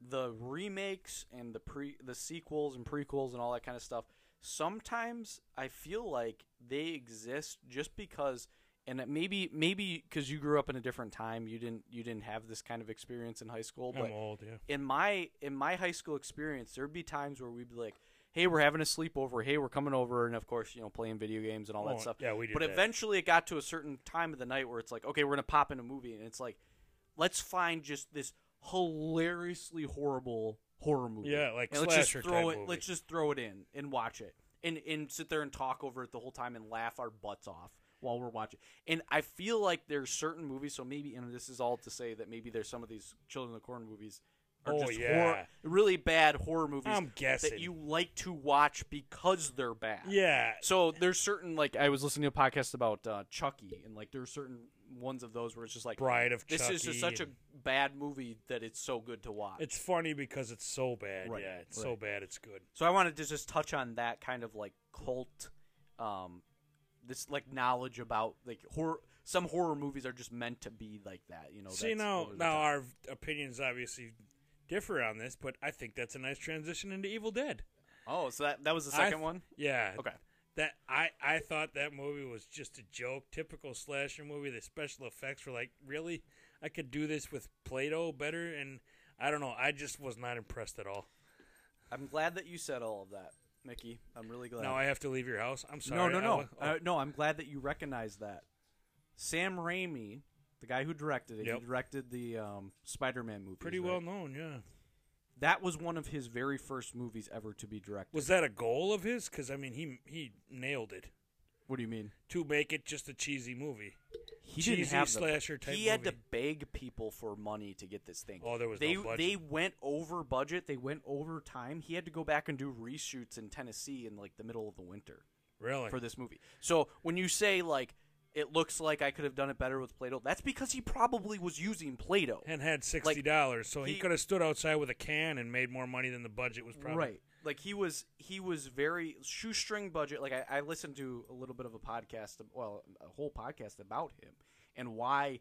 The remakes and the pre the sequels and prequels and all that kind of stuff. Sometimes I feel like they exist just because and maybe maybe because you grew up in a different time, you didn't you didn't have this kind of experience in high school. But I'm old, yeah. in my in my high school experience, there'd be times where we'd be like, "Hey, we're having a sleepover. Hey, we're coming over," and of course, you know, playing video games and all Oh, that stuff. yeah, we did But that. eventually, it got to a certain time of the night where it's like, okay, we're gonna pop in a movie, and it's like, let's find just this hilariously horrible horror movie. Yeah, like and let's just slasher throw type it. movie. Let's just throw it in and watch it, and and sit there and talk over it the whole time and laugh our butts off while we're watching. And I feel like there's certain movies. So maybe, and this is all to say that maybe there's some of these Children of the Corn movies. Are Oh, just yeah. horror, really bad horror movies I'm guessing. that you like to watch because they're bad. Yeah. So there's certain like I was listening to a podcast about uh, Chucky, and like there's certain ones of those where it's just like Bride of this is just such a bad movie that it's so good to watch. It's funny because it's so bad. Right, Yeah, it's so bad it's good. so I wanted to just touch on that kind of like cult, um, this like knowledge about like horror. Some horror movies are just meant to be like that, you know. See that's now, now top. our opinions obviously differ on this, but I think that's a nice transition into Evil Dead. oh, so that that was the second th- one. Yeah. Okay. That I I thought that movie was just a joke, typical slasher movie. The special effects were like, really, I could do this with Play-Doh better, and I don't know. I just was not impressed at all. I'm glad that you said all of that, Mickey. I'm really glad. Now I have to leave your house. I'm sorry. No, no, no, wa- oh, uh, no. I'm glad that you recognize that. Sam Raimi, the guy who directed it, Yep. he directed the um, Spider-Man movie. pretty well known. Yeah. That was one of his very first movies ever to be directed. Was that a goal of his? Because I mean, he he nailed it what do you mean? to make it just a cheesy movie. He Cheesy didn't have the, slasher type He had to beg people for money to get this thing. Oh, there was they no budget. they went over budget. They went over time. He had to go back and do reshoots in Tennessee in like the middle of the winter. Really? for this movie. So when you say like it looks like I could have done it better with Play-Doh, that's because he probably was using Play-Doh. and had sixty dollars, so he, he- could have stood outside with a can and made more money than the budget was probably. Right. Like he was he was very shoestring budget. Like I, I listened to a little bit of a podcast, well, a whole podcast about him and why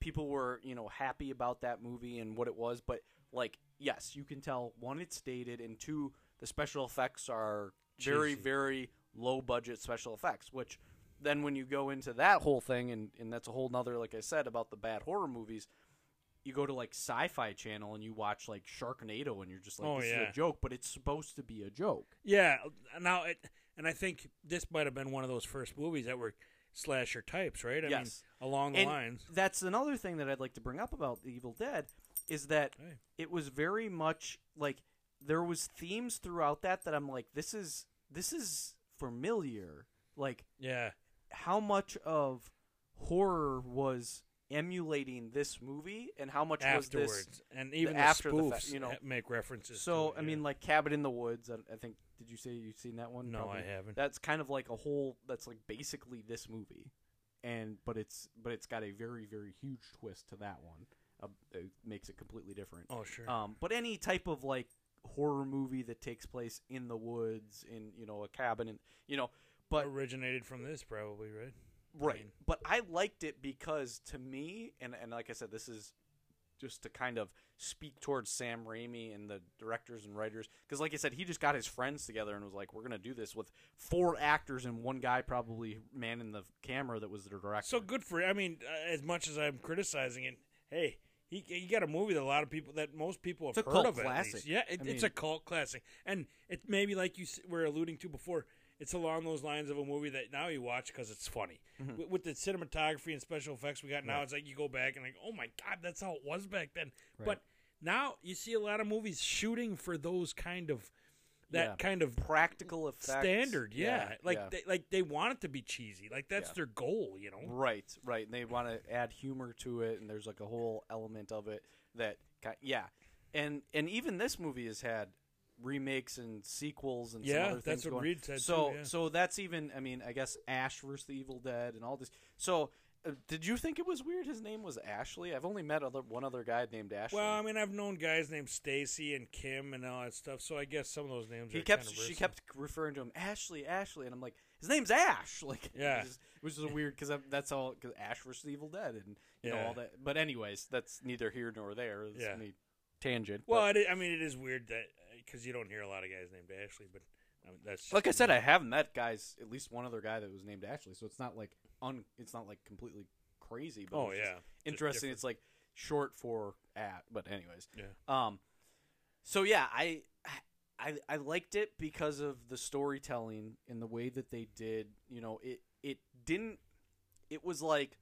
people were you know happy about that movie and what it was. But like yes, you can tell one it's dated and two the special effects are very Cheesy. very low budget special effects. Which then when you go into that whole thing and and that's a whole nother like I said about the bad horror movies. You go to like Sci-Fi Channel and you watch like Sharknado, and you're just like, Oh, "This is yeah. a joke," but it's supposed to be a joke. Yeah. Now, it, and I think this might have been one of those first movies that were slasher types, right? I Yes. mean, along the and lines. that's another thing that I'd like to bring up about The Evil Dead is that Hey. it was very much like there was themes throughout that that I'm like, this is this is familiar. Like Yeah. how much of horror was emulating this movie, and how much was this and even the, after the fact, you know. make references. So to I it, mean, like Cabin in the Woods. I, I think. Did you say you've seen that one? No, I haven't. That's kind of like a whole. That's like basically this movie, and but it's but it's got a very very huge twist to that one. Uh, it makes it completely different. oh sure. Um, but any type of like horror movie that takes place in the woods, in you know a cabin, and you know, but originated from this, probably, right? Right. mean- but I liked it because to me, and, and like I said, this is just to kind of speak towards Sam Raimi and the directors and writers. Because, like I said, he just got his friends together and was like, we're going to do this with four actors and one guy probably manning the camera that was the director. So good for. I mean, uh, as much as I'm criticizing it, hey, he he got a movie that a lot of people that most people have It's a heard cult of. Classic. Yeah, it, I it's mean- a cult classic, and it maybe like you were alluding to before. It's along those lines of a movie that now you watch because it's funny. Mm-hmm. With, with the cinematography and special effects we got now, it's like you go back and like, oh my god, that's how it was back then. But now you see a lot of movies shooting for those kind of that Yeah. kind of Practical effects. standard. Yeah, like yeah. They, like they want it to be cheesy. Like that's Yeah. their goal, you know. Right, right. And they want to add humor to it, and there's like a whole element of it that, yeah, and and even this movie has had remakes and sequels and some Yeah, other that's things going. Reed said, So too, yeah. so that's even. I mean, I guess Ash versus the Evil Dead and all this. So. Uh, did you think it was weird? His name was Ashley. I've only met other one other guy named Ashley. Well, I mean, I've known guys named Stacy and Kim and all that stuff, so I guess some of those names. he are kept she kept referring to him Ashley, Ashley, and I'm like, his name's Ash. Like, Yeah. was, it was weird because that's all because Ash versus the Evil Dead and you know all that. But anyways, that's neither here nor there. It's Yeah. tangent. Well, but- it, I I mean, it is weird that because you don't hear a lot of guys named Ashley, but I mean, that's Like I said, I have met guys, at least one other guy that was named Ashley, so it's not like un, it's not like completely crazy. But oh yeah, interesting. It's like short for at, but anyways. Yeah. Um. So yeah, I I I liked it because of the storytelling and the way that they did. You know, it it didn't. It was like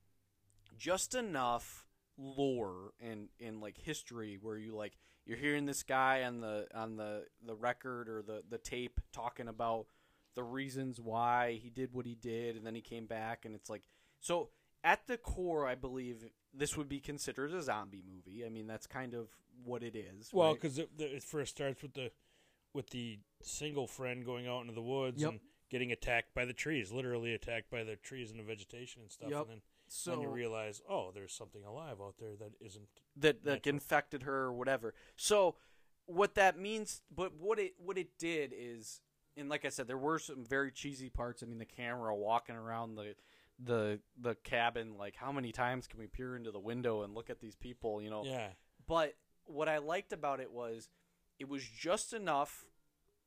just enough lore and in like history where you like you're hearing this guy on the on the the record or the the tape talking about the reasons why he did what he did and then he came back and it's like so at the core i believe this would be considered a zombie movie i mean that's kind of what it is well right? because it, it first starts with the with the single friend going out into the woods Yep. and getting attacked by the trees, literally attacked by the trees and the vegetation and stuff, Yep. and then so then you realize, oh, there's something alive out there that isn't. that like infected her or whatever. So what that means, but what it what it did is, and like I said, there were some very cheesy parts. I mean, the camera walking around the the the cabin, like how many times can we peer into the window and look at these people? You know, Yeah, but what I liked about it was it was just enough.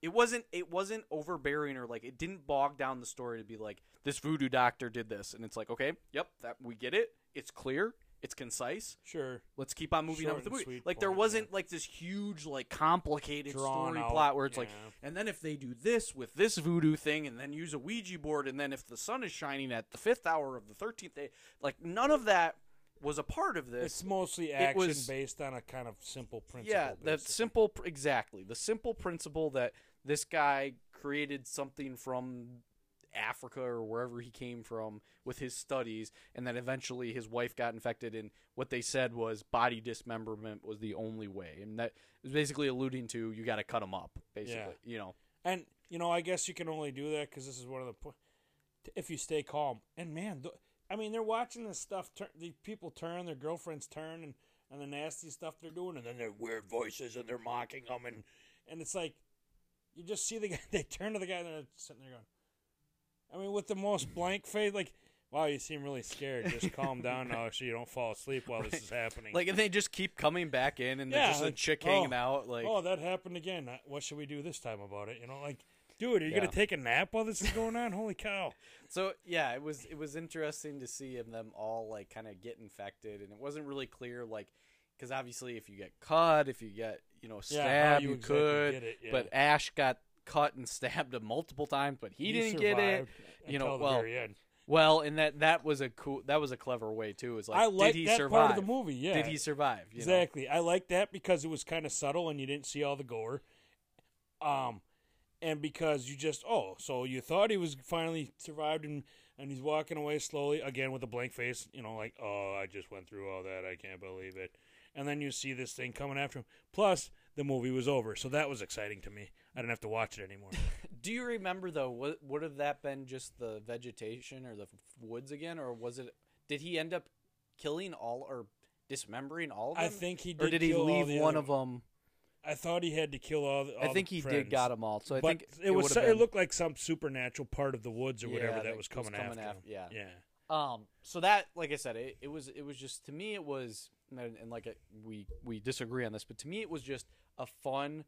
It wasn't it wasn't overbearing or like it didn't bog down the story to be like this voodoo doctor did this and it's like okay yep that we get it it's clear it's concise sure. let's keep on moving Short on with the movie. Like there wasn't yeah. like this huge, like complicated Drawn story out, plot where it's like, and then if they do this with this voodoo thing, and then use a Ouija board, and then if the sun is shining at the fifth hour of the thirteenth day, like none of that was a part of this. It's mostly action was- based on a kind of simple principle. yeah, that simple, exactly the simple principle that this guy created something from Africa or wherever he came from with his studies, and then eventually his wife got infected, and what they said was body dismemberment was the only way, and that was basically alluding to you got to cut him up, basically, you know. And you know, I guess you can only do that because this is one of the po- if you stay calm. And man, th- I mean, they're watching this stuff. Turn, the people turn, their girlfriends turn, and and the nasty stuff they're doing, and then their weird voices, and they're mocking them, and and it's like you just see the guy. They turn to the guy, and they're sitting there going. I mean, with the most blank face, like, wow, you seem really scared. Just calm down now, so you don't fall asleep while this is happening. Like, and they just keep coming back in, and there's Yeah, just a like, chick oh, hanging out, like, oh, that happened again. Uh, What should we do this time about it? You know, like, dude, are you Yeah. gonna take a nap while this is going on? Holy cow! So yeah, it was it was interesting to see them all like kind of get infected, and it wasn't really clear like because obviously if you get caught, if you get you know Yeah, you you, exactly could. it, yeah. But Ash got cut and stabbed him multiple times, but he, didn't get it. You know, well. Well, and that that was a cool that was a clever way too. Is like I like did he that survive? part of the movie. Yeah, Did he survive? you know? exactly. I like that because it was kind of subtle and you didn't see all the gore. Um, and because you just oh, so you thought he was finally survived and and he's walking away slowly again with a blank face. You know, like oh, I just went through all that. I can't believe it. And then you see this thing coming after him. Plus, the movie was over, so that was exciting to me. I didn't have to watch it anymore. Do you remember though? Would would have that been just the vegetation or the f- woods again, or was it? Did he end up killing all or dismembering all of them? I think he did. or did he leave one of them? I thought he had to kill all. The, all I think he did got them all. So I but think it was. so- been- It looked like some supernatural part of the woods or Yeah, whatever that that was was coming, coming after. yeah. Yeah. Um. So that, like I said, it, it was it was just to me it was and, and like uh we we disagree on this, but to me it was just a fun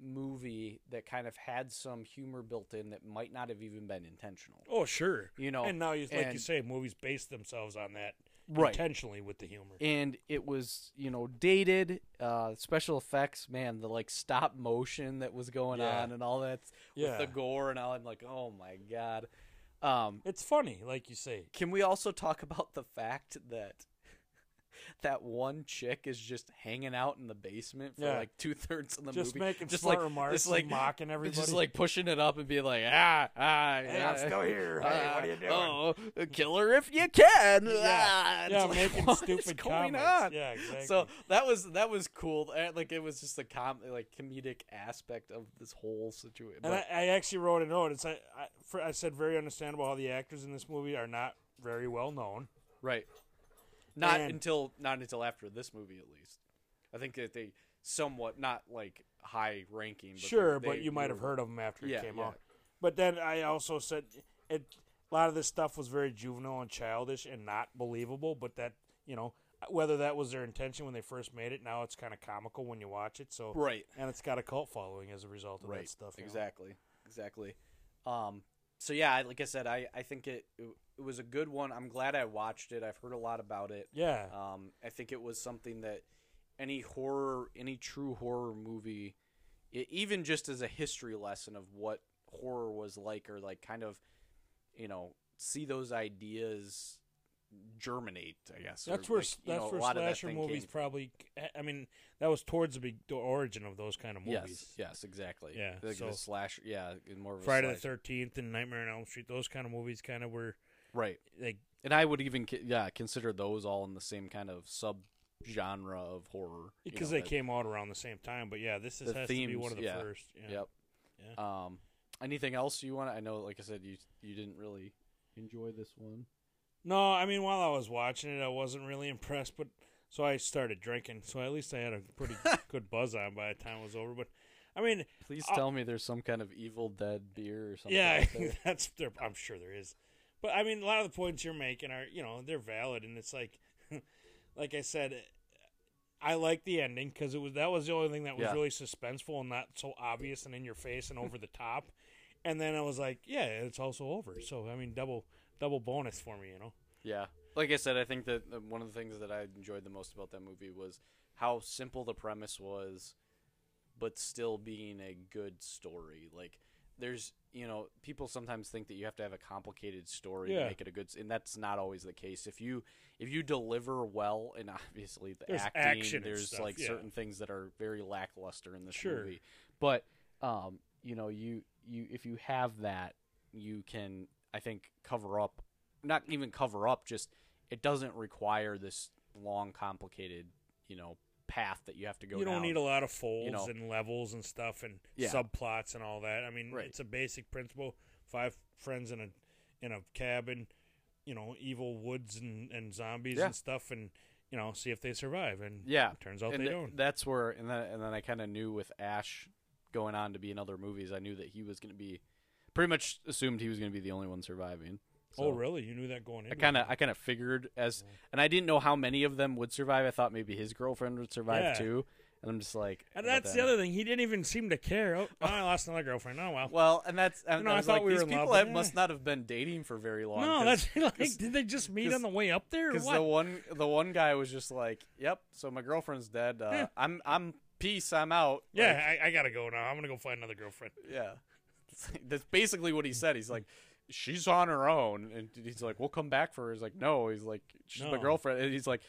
movie that kind of had some humor built in that might not have even been intentional. Oh, sure. You know, and now, you, like you say, movies base themselves on that Right. intentionally with the humor. and it was you know dated uh special effects man the like stop motion that was going Yeah. on and all that Yeah. with the gore and all i'm like oh my god um It's funny, like you say. can we also talk about the fact that that one chick is just hanging out in the basement for Yeah. like two thirds of the Just movie, making just like remarks just like mocking everybody. just like pushing it up and being like ah ah Hey, yeah, I'm still here. Hey, what are you doing? Oh, kill her if you can. Yeah. Ah, yeah, like, making what stupid going comments. on? Yeah, exactly. So that was that was cool. Uh, Like it was just a com like comedic aspect of this whole situation. and I, I actually wrote a note. It's I, I, for, I said very understandable how the actors in this movie are not very well known. right. Not And- until not until after this movie, at least. I think that they somewhat not like high ranking. But sure, they- but you might have heard of them after Yeah, it came yeah. out. But then I also said it. A lot of this stuff was very juvenile and childish and not believable. But that you know whether that was their intention when they first made it, now it's kind of comical when you watch it. So Right. and it's got a cult following as a result of Right. that stuff. you know. Exactly. exactly. Um, so yeah, like I said, I, I think it, it it was a good one. I'm glad I watched it. I've heard a lot about it. Yeah. Um, I think it was something that any horror, any true horror movie, e- even just as a history lesson of what horror was like, or like kind of, you know, see those ideas germinate. I guess That's where like, that's know, where of that slasher movies came- probably. I mean, that was towards the, the origin of those kind of movies. Yes, yes, exactly. Yeah, like so- the slash. Yeah, more of a Friday the. Thirteenth and Nightmare on Elm Street. Those kind of movies kind of were right. like And I would even yeah consider those all in the same kind of sub genre of horror because know, they that- came out around the same time. But yeah, this is, The has to be one of the yeah. first. Yeah. Yep. Yeah. Um, anything else you want? I know, like I said, you you didn't really enjoy this one. No, I mean while I was watching it, I wasn't really impressed, but so I started drinking. So at least I had a pretty good buzz on by the time it was over. But I mean, Please Uh, tell me there's some kind of Evil Dead beer or something. yeah, out there. that's there. I'm sure there is. But I mean, a lot of the points you're making are, you know, they're valid, and it's like, like I said, I like the ending because it was that was the only thing that was Yeah. really suspenseful and not so obvious and in your face and over the top. And then I was like, yeah, it's also over. So I mean, double double bonus for me, you know. Yeah. Like I said, I think that one of the things that I enjoyed the most about that movie was how simple the premise was, but still being a good story. Like, there's, you know, people sometimes think that you have to have a complicated story Yeah. to make it a good, and that's not always the case. If you if you deliver well, and obviously the There's acting, there's stuff, like yeah. certain things that are very lackluster in this Sure. movie, but um, you know, you you if you have that, you can I think cover up, not even cover up, just it doesn't require this long, complicated, you know, path that you have to go. you don't down. need a lot of folds know. and levels and stuff and Yeah. subplots and all that. I mean, Right. it's a basic principle. Five friends in a in a cabin, you know, evil woods and, and zombies Yeah. and stuff, and you know, see if they survive. And Yeah, turns out and they th- don't. That's where, and then and then I kind of knew with Ash going on to be in other movies, I knew that he was going to be, pretty much assumed he was going to be the only one surviving. oh, really? You knew that going in? I kind of, I kind of figured as, and I didn't know how many of them would survive. I thought maybe his girlfriend would survive Yeah. too, and I'm just like, And that's the other thing. He didn't even seem to care. Oh, I lost another girlfriend. Oh well. Well, and that's, and know, I I thought like, we were these in people love, have, but, must not have been dating for very long. No, that's like, did they just meet on the way up there? Because the one the one guy was just like, "Yep, so my girlfriend's dead. Uh, Yeah. I'm I'm peace. I'm out." yeah, Like, I, I gotta go now. I'm gonna go find another girlfriend. yeah. That's basically what he said. He's like, "She's on her own," and he's like, "We'll come back for her." He's like, "No." He's like, "She's my girlfriend," and he's like,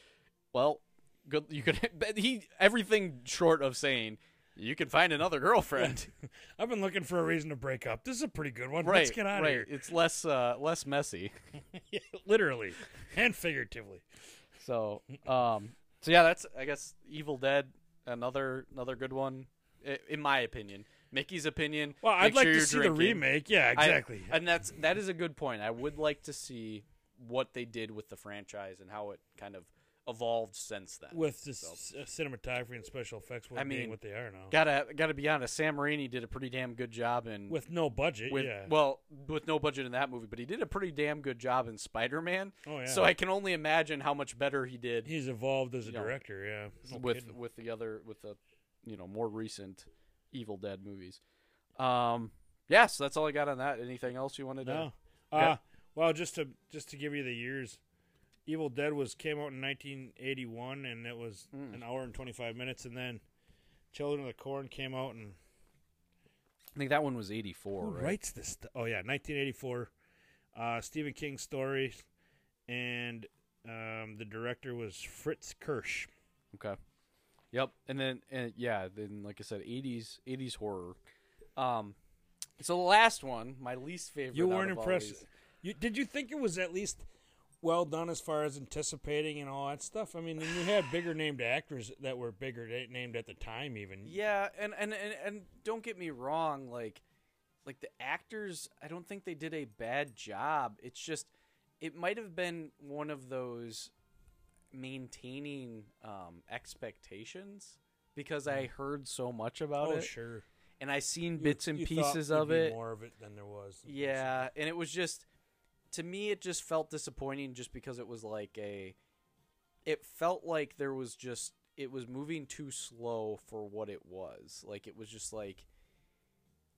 "Well, good. You could." But he everything short of saying you can find another girlfriend. I've been looking for a reason to break up. This is a pretty good one. right. Let's get out right. of It's less uh less messy. Literally and figuratively. So, um, so yeah, that's I guess Evil Dead, another another good one, in my opinion. Mickey's opinion. Well, I'd like sure to see drinking. the remake. Yeah, I- exactly. and that's that is a good point. I would like to see what they did with the franchise and how it kind of evolved since then. With the So- uh, cinematography and special effects, I being mean, what they are now. gotta gotta be honest, Sam Raimi did a pretty damn good job in with no budget, with yeah. well with no budget in that movie, but he did a pretty damn good job in Spider Man. oh yeah. So I can only imagine how much better he did He's evolved as a you know, director. Yeah. No with kidding. with the other with the you know more recent Evil Dead movies. Um, yes, that's all I got on that. Anything else you wanted to? No. Okay. Uh, well, just to just to give you the years, Evil Dead was came out in 1981, and it was Mm. an hour and 25 minutes, and then Children of the Corn came out, and I think that one was eighty four. who right? writes this? Oh yeah, 1984. Uh, Stephen King story, and um, the director was Fritz Kiersch. Okay. Yep, and then and yeah, then like I said, eighties eighties horror. Um, so the last one, my least favorite. You weren't impressed. You, did you think it was at least well done as far as anticipating and all that stuff? I mean, you had bigger named actors that were bigger named at the time, even. Yeah, and, and and and don't get me wrong, like like the actors, I don't think they did a bad job. It's just it might have been one of those maintaining um, expectations because I heard so much about oh, it, sure. and I seen You- bits and you pieces of it. More of it than there was. Yeah, and it was just to me it just felt disappointing just because it was like a it felt like there was just it was moving too slow for what it was. Like it was just like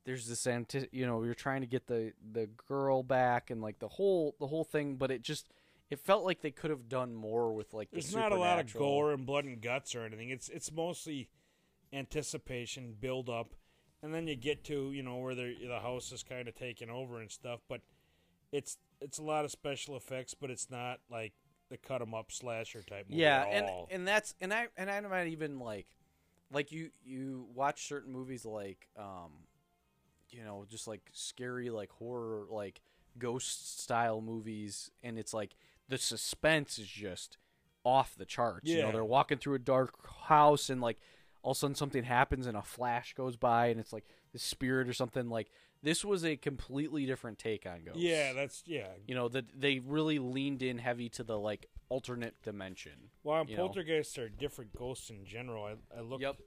there's this anti- you know you're trying to get the the girl back and like the whole the whole thing but it just it felt like they could have done more with like the There's not a lot of gore and blood and guts or anything. It's it's mostly anticipation, build up, and then you get to you know where the the house is kind of taking over and stuff. But it's it's a lot of special effects, but it's not like the cut 'em up slasher type movie yeah at and all. and that's and i and I might even like like you you watch certain movies like um you know just like scary like horror like ghost style movies and it's like the suspense is just off the charts Yeah. you know they're walking through a dark house and like all of a sudden something happens and a flash goes by and it's like the spirit or something like this was a completely different take on ghosts yeah, that's yeah. you know that they really leaned in heavy to the like alternate dimension Well, know. poltergeists are different ghosts in general. I, I looked Yep.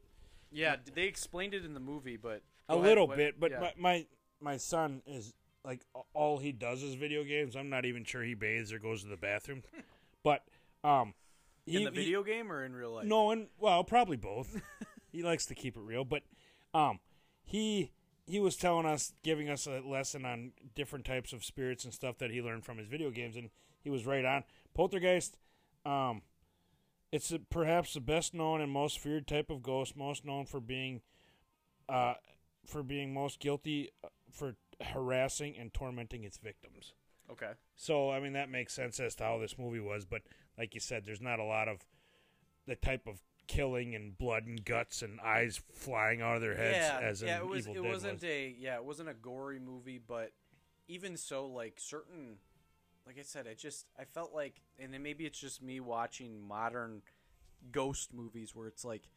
Yeah, they explained it in the movie, but a ahead, little what- bit, but yeah. my, my my son is like all he does is video games. I'm not even sure he bathes or goes to the bathroom, but um, he, in the he- video game or in real life? no, and well, probably both. he likes to keep it real, but um, he he was telling us, giving us a lesson on different types of spirits and stuff that he learned from his video games, and he was right on. Poltergeist, um, it's a, perhaps the best known and most feared type of ghost, most known for being, uh, for being most guilty uh, for harassing and tormenting its victims. Okay. So I mean that makes sense as to how this movie was, but like you said, there's not a lot of the type of killing and blood and guts and eyes flying out of their heads yeah, as yeah. It was. Evil It Dead wasn't was. a. Yeah, it wasn't a gory movie, but even so, like certain, like I said, I just I felt like, and then maybe it's just me watching modern ghost movies where it's like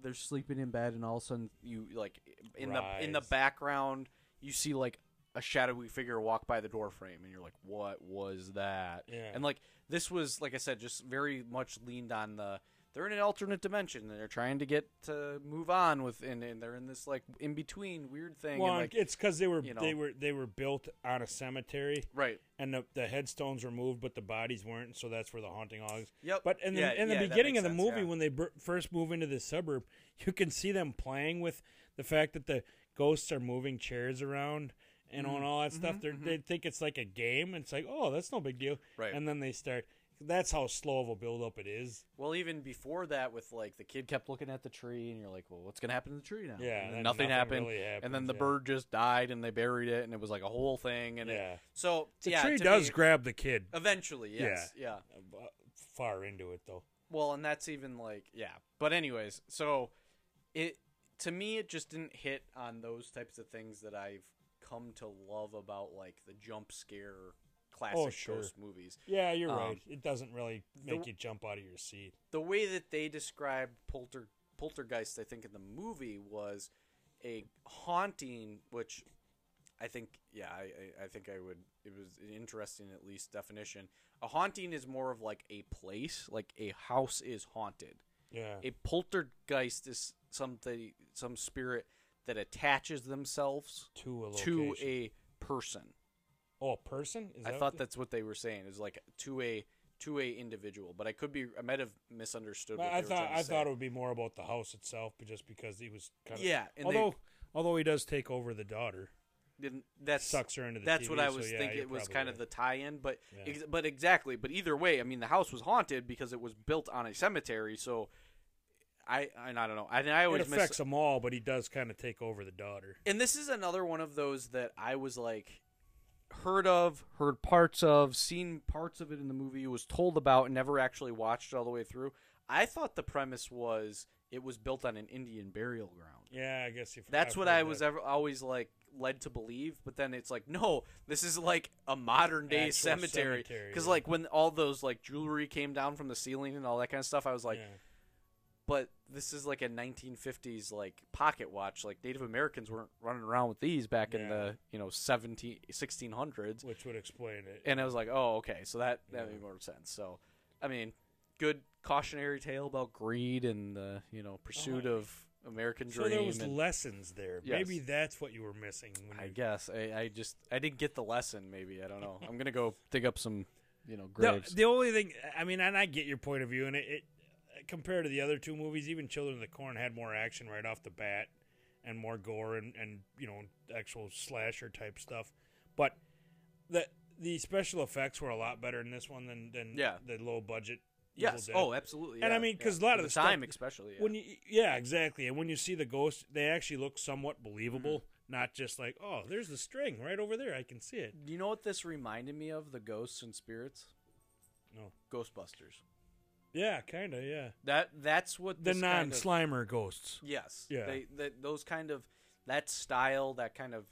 they're sleeping in bed and all of a sudden you like in the in the background you see like a shadowy figure walk by the door frame and you're like what was that Yeah. and like this was like i said just very much leaned on the they're in an alternate dimension and they're trying to get to move on with and, and they're in this like in between weird thing Well, and like it's because they were you they were they were built on a cemetery, right and the, the headstones were moved, but the bodies weren't. So that's where the haunting is. yep But in the Yeah, in the yeah, beginning of the sense, movie, yeah. when they first move into the suburb, you can see them playing with the fact that the ghosts are moving chairs around and Mm-hmm. on all that stuff. They're, They think it's like a game. It's like, oh, that's no big deal. Right. And then they start. That's how slow of a build up it is. well even before that with like the kid kept looking at the tree and you're like well what's gonna happen to the tree now Yeah, and and then then nothing, nothing happened really and then the yeah. bird just died and they buried it and it was like a whole thing and it- Yeah. so The yeah, tree does me- grab the kid eventually yes yeah. uh, far into it though. Well, and that's even like yeah. But anyways, so it to me it just didn't hit on those types of things that I've come to love about like the jump scare classic Oh, sure. ghost movies. Yeah, you're Um, right. It doesn't really make the- you jump out of your seat. The way that they described polter poltergeist I think in the movie was a haunting which I think yeah, I, I, I think I would it was an interesting at least definition. A haunting is more of like a place, like a house is haunted. Yeah. a poltergeist is something some spirit that attaches themselves to a to a person oh, a person? Is i that thought what that's what they were saying is like to a to a individual but i could be i might have misunderstood what I they thought I say. thought it would be more about the house itself, but just because he was kind of yeah although although he does take over the daughter, they didn't that's sucks her into the that's TV, what i so was yeah, thinking it was kind of the tie-in but Yeah. ex- but exactly but either way i mean the house was haunted because it was built on a cemetery so i and i don't know i It always miss affects them all, but he does kind of take over the daughter. and this is another one of those that I was like heard of, heard parts of, seen parts of it in the movie, was told about, and never actually watched all the way through. I thought the premise was it was built on an Indian burial ground. Yeah, I guess if That's I've what I was that. ever always like led to believe, but then it's like no, this is like a modern day Actual cemetery. Because yeah. like when all those like jewelry came down from the ceiling and all that kind of stuff, I was like, yeah. but this is like a 1950s like pocket watch like native americans weren't running around with these back in the you know 17 1600s which would explain it. and i was like oh okay so that that Yeah. made more sense so i mean good cautionary tale about greed and the you know pursuit Oh, of american Dream. so there was and lessons there. Yes. Maybe that's what you were missing. When i you- guess I, I just i didn't get the lesson maybe i don't know i'm gonna go dig up some you know The, graves the only thing, I mean, and I get your point of view, and it, it compared to the other two movies, even Children of the Corn had more action right off the bat, and more gore and, and you know actual slasher type stuff. But the the special effects were a lot better in this one than than Yeah. the low budget. Yes. Oh, absolutely. And I yeah, mean, yeah. 'cause a lot For of the the stuff- time, especially. Yeah. when you yeah exactly and when you see the ghosts they actually look somewhat believable Mm-hmm. not just like oh there's the string right over there i can see it Do you know what this reminded me of? The ghosts and spirits. No. Ghostbusters. yeah kind of yeah That that's what the this kind of- non-slimer ghosts Yes. Yeah. They, that those kind of that style, that kind of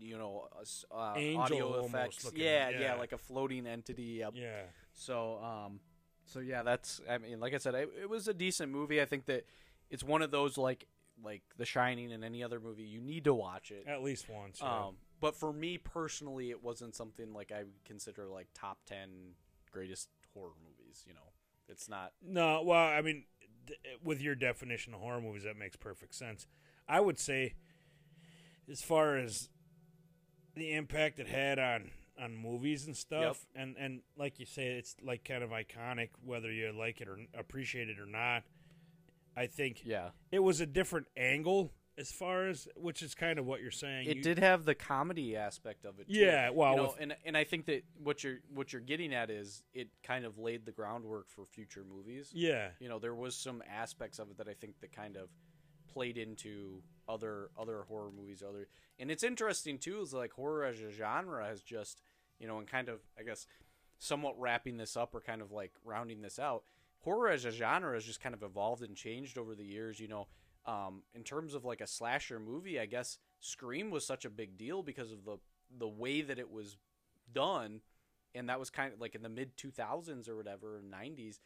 you know, uh, uh, audio effects. yeah, yeah, yeah. like a floating entity. Yep. yeah So, um, so yeah, that's. I mean, like I said, it, it was a decent movie. I think that it's one of those like like The Shining and any other movie you need to watch it. at least once yeah. Um, but for me personally, it wasn't something like I would consider like top ten greatest horror movies. You know, it's not. no well i mean d- with your definition of horror movies that makes perfect sense i would say as far as the impact it had on on movies and stuff and and like you say it's like kind of iconic whether you like it or appreciate it or not i think Yeah, it was a different angle as far as which is kind of what you're saying. it You- did have the comedy aspect of it. Too. Yeah, well, you know, with- and and I think that what you're what you're getting at is it kind of laid the groundwork for future movies. Yeah, you know there was some aspects of it that I think that kind of played into other other horror movies other and it's interesting too is like horror as a genre has just you know and kind of I guess somewhat wrapping this up or kind of like rounding this out horror as a genre has just kind of evolved and changed over the years you know. Um, in terms of like a slasher movie I guess Scream was such a big deal because of the the way that it was done and that was kind of like in the mid 2000s or whatever 90s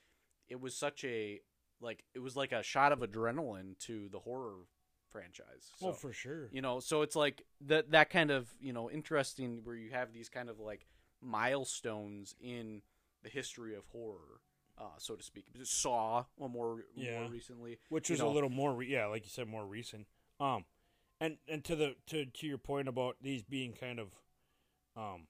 it was such a like it was like a shot of adrenaline to the horror franchise. So, well, for sure. you know, so it's like that that kind of you know interesting where you have these kind of like milestones in the history of horror, uh, so to speak. Saw well, more Yeah. more recently, Which was a little more, re- yeah, like you said, more recent. Um, and and to the to to your point about these being kind of, um,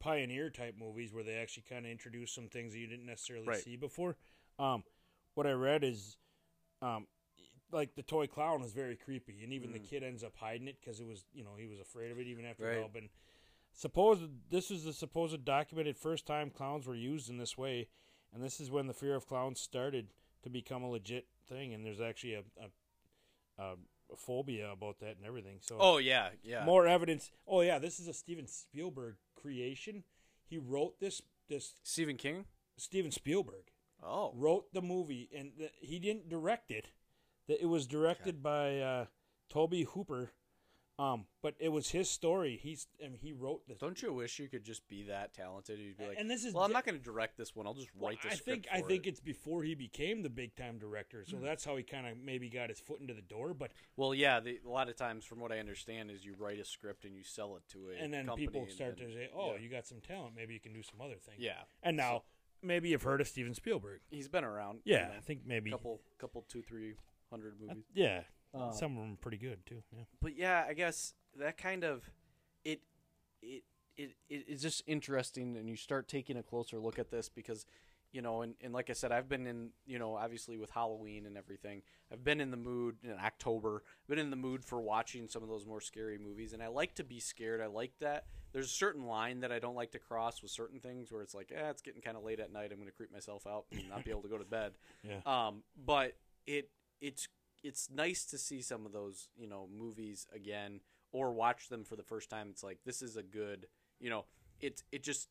pioneer type movies where they actually kind of introduce some things that you didn't necessarily Right. see before. Um, what I read is, um, like the toy clown was very creepy, and even the Mm. kid ends up hiding it because it was, you know, he was afraid of it even after it Right. all been. Supposed this is the supposed documented first time clowns were used in this way, and this is when the fear of clowns started to become a legit thing. And there's actually a a, a, a phobia about that and everything. So Oh yeah, yeah. more evidence. Oh yeah, this is a Steven Spielberg creation. He wrote this. This Stephen King. Steven Spielberg Oh, wrote the movie, and th- he didn't direct it. That it was directed by uh, Tobe Hooper, um, but it was his story. He's and he wrote this. don't you wish you could just be that talented? You'd be like, and this is well, I'm not going to direct this one. I'll just Well, write the I script think I for think it's before he became the big time director, so that's how he kind of maybe got his foot into the door. But Well, yeah, the, a lot of times, from what I understand, is you write a script and you sell it to a and then people start then- to say, "Oh, yeah. you got some talent. Maybe you can do some other things." yeah. And now maybe you've heard of Steven Spielberg. He's been around. Yeah, you I think maybe. couple, couple, two, three hundred uh, movies. yeah, Um, some of them are pretty good too. Yeah. but yeah, I guess that kind of it, it, it, it is just interesting, and you start taking a closer look at this because, you know, and, and like I said, I've been in, you know, obviously with Halloween and everything, I've been in the mood in October, been in the mood for watching some of those more scary movies, and I like to be scared. I like that. There's a certain line that I don't like to cross with certain things where it's like, eh, it's getting kind of late at night. I'm going to creep myself out and not be able to go to bed. Yeah. Um, but it it's it's nice to see some of those you know movies again or watch them for the first time. It's like this is a good you know it's, it just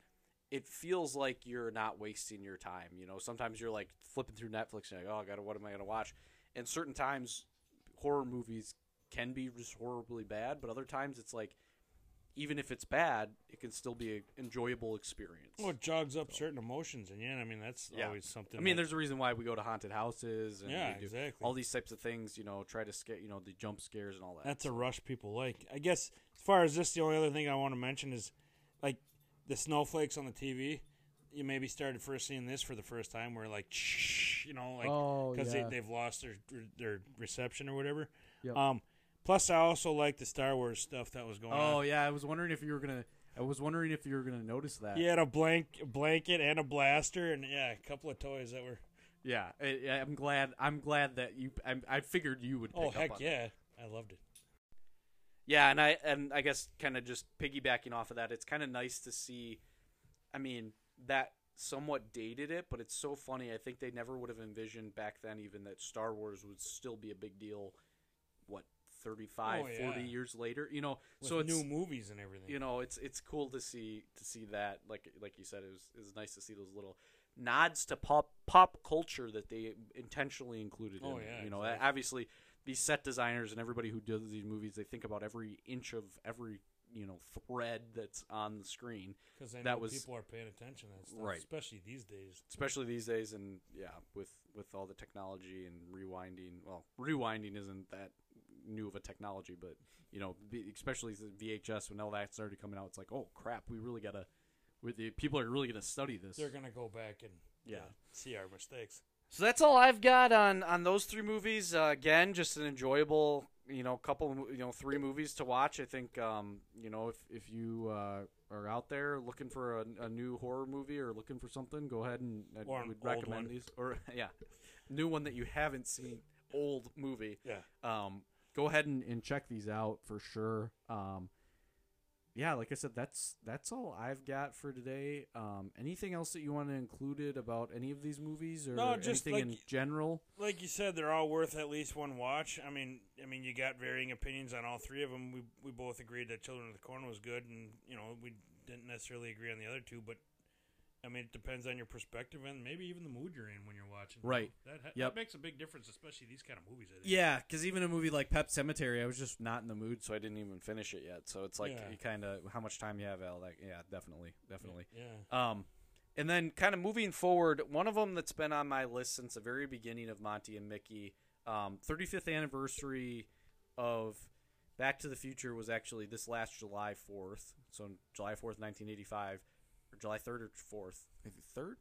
it feels like you're not wasting your time. You know, sometimes you're like flipping through Netflix and you're like, oh, God, what am I going to watch? And certain times, horror movies can be just horribly bad, but other times it's like, even if it's bad, it can still be an enjoyable experience. Well, it jogs up certain emotions, and yeah, I mean that's Yeah. always something. I mean, that- there's a reason why we go to haunted houses and yeah, exactly. all these types of things. You know, try to scare, you know, the jump scares and all that. That's a rush people like. I guess as far as this, the only other thing I want to mention is like the snowflakes on the TV. You maybe started first seeing this for the first time, where like, shh, you know, like oh, because yeah. they, they've lost their their reception or whatever. Yep. Um, plus, I also like the Star Wars stuff that was going oh on. yeah, I was wondering if you were gonna. I was wondering if you were gonna notice that. He had a blank blanket and a blaster, and yeah, a couple of toys that were. yeah. I, I'm glad. I'm glad that you. I, I figured you would. Pick Oh up heck on yeah! I loved it. Yeah, and I and I guess kind of just piggybacking off of that, it's kind of nice to see. I mean, that somewhat dated it, but it's so funny. I think they never would have envisioned back then even that Star Wars would still be a big deal. What 35, Oh, yeah. 40 years later, you know. With so it's new movies and everything. you know it's it's cool to see to see that like like you said it was it was nice to see those little nods to pop pop culture that they intentionally included Oh, in yeah, you know exactly. obviously these set designers and everybody who does these movies they think about every inch of every you know thread that's on the screen because that was- people are paying attention to that stuff, Right. especially these days. especially these days and yeah with with all the technology and rewinding well rewinding isn't that new of a technology but you know especially the VHS when all that started coming out it's like oh crap we really gotta with the people are really gonna study this They're gonna go back and Yeah. uh, see our mistakes. So that's all I've got on on those three movies. Uh, again, just an enjoyable, you know, couple, you know, three movies to watch. I think, um, you know, if if you uh, are out there looking for a, a new horror movie or looking for something, go ahead and I would recommend one. these. Or yeah, new one that you haven't seen, old movie. Yeah. Um, go ahead and, and check these out for sure. Um, yeah, like I said, that's that's all I've got for today. Um, anything else that you want to include about any of these movies or No, just anything in general? Like you said, they're all worth at least one watch. I mean, I mean, you got varying opinions on all three of them. We we both agreed that Children of the Corn was good, and you know we didn't necessarily agree on the other two. But I mean, it depends on your perspective and maybe even the mood you're in when you're watching. Right. That, ha- Yep. that makes a big difference, especially these kind of movies. I think. Yeah, because even a movie like Pet Sematary, I was just not in the mood, so I didn't even finish it yet. So it's like Yeah. you kind of how much time you have, Al? Like, yeah, definitely, definitely. Yeah. Um, and then kind of moving forward, one of them that's been on my list since the very beginning of Monty and Mickey, um, 35th anniversary of Back to the Future was actually this last July 4th. So July 4th, 1985, or July 3rd or 4th, 3rd,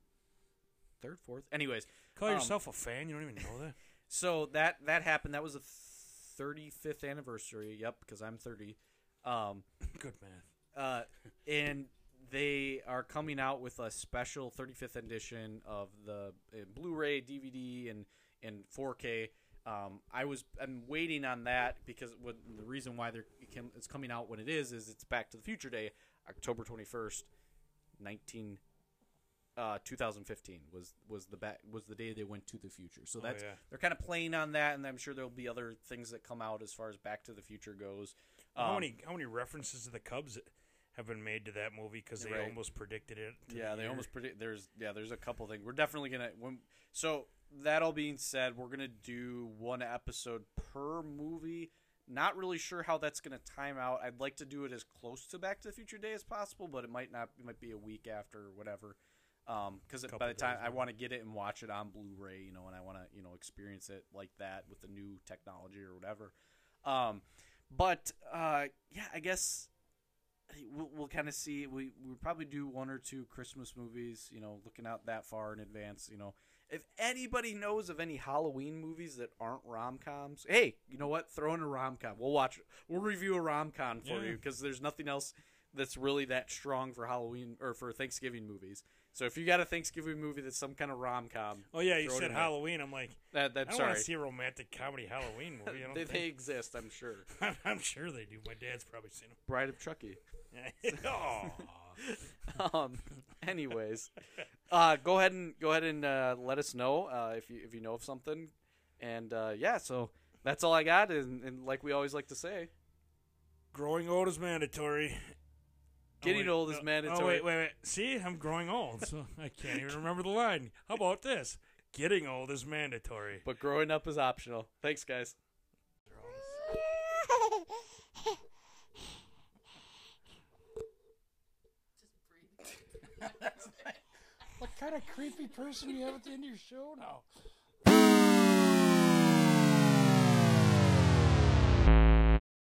3rd, 4th. Anyways, Call Um, yourself a fan? You don't even know that. so that that happened. That was the 35th anniversary. Yep, because I'm 30. Um, Good math. uh, and they are coming out with a special 35th edition of the uh, Blu-ray, DVD, and and 4K. Um, I was I'm waiting on that because what, the reason why they're it's coming out when it is is it's Back to the Future Day, October 21st, 19 uh, 2015 was was the back was the day they went to the future. So Oh, that's yeah. they're kind of playing on that, and I'm sure there'll be other things that come out as far as Back to the Future goes. how Um, many how many references to the Cubs have been made to that movie because they Right. almost predicted it? yeah, the they year? almost predict. There's yeah, there's a couple things. We're definitely gonna. When, so that all being said, we're gonna do one episode per movie. Not really sure how that's gonna time out. I'd like to do it as close to Back to the Future Day as possible, but it might not. It might be a week after or whatever. Because by the time days, I want to get it and watch it on Blu-ray, you know, and I want to you know experience it like that with the new technology or whatever. Um, but uh, yeah, I guess we'll, we'll kind of see. We we probably do one or two Christmas movies. You know, looking out that far in advance. You know, if anybody knows of any Halloween movies that aren't rom coms, hey, you know what? Throw in a rom com. We'll watch. We'll review a rom com for Yeah. you because there's nothing else that's really that strong for Halloween or for Thanksgiving movies. So if you got a Thanksgiving movie that's some kind of rom com, Oh yeah, you said in there. Halloween. I'm like, that I that's don't sorry. want to see a romantic comedy Halloween movie. I don't they, they exist, I'm sure. I'm sure they do. My dad's probably seen them. Bride of Chucky. um anyways uh go ahead and go ahead and uh let us know uh if you if you know of something and uh yeah so that's all i got and, and like we always like to say growing old is mandatory. Getting Oh, wait, old is no- mandatory. Oh wait, wait, wait. See, I'm growing old, so I can't even remember the line. How about this? Getting old is mandatory. but growing up is optional thanks guys What kind of creepy person you have at the end of your show now?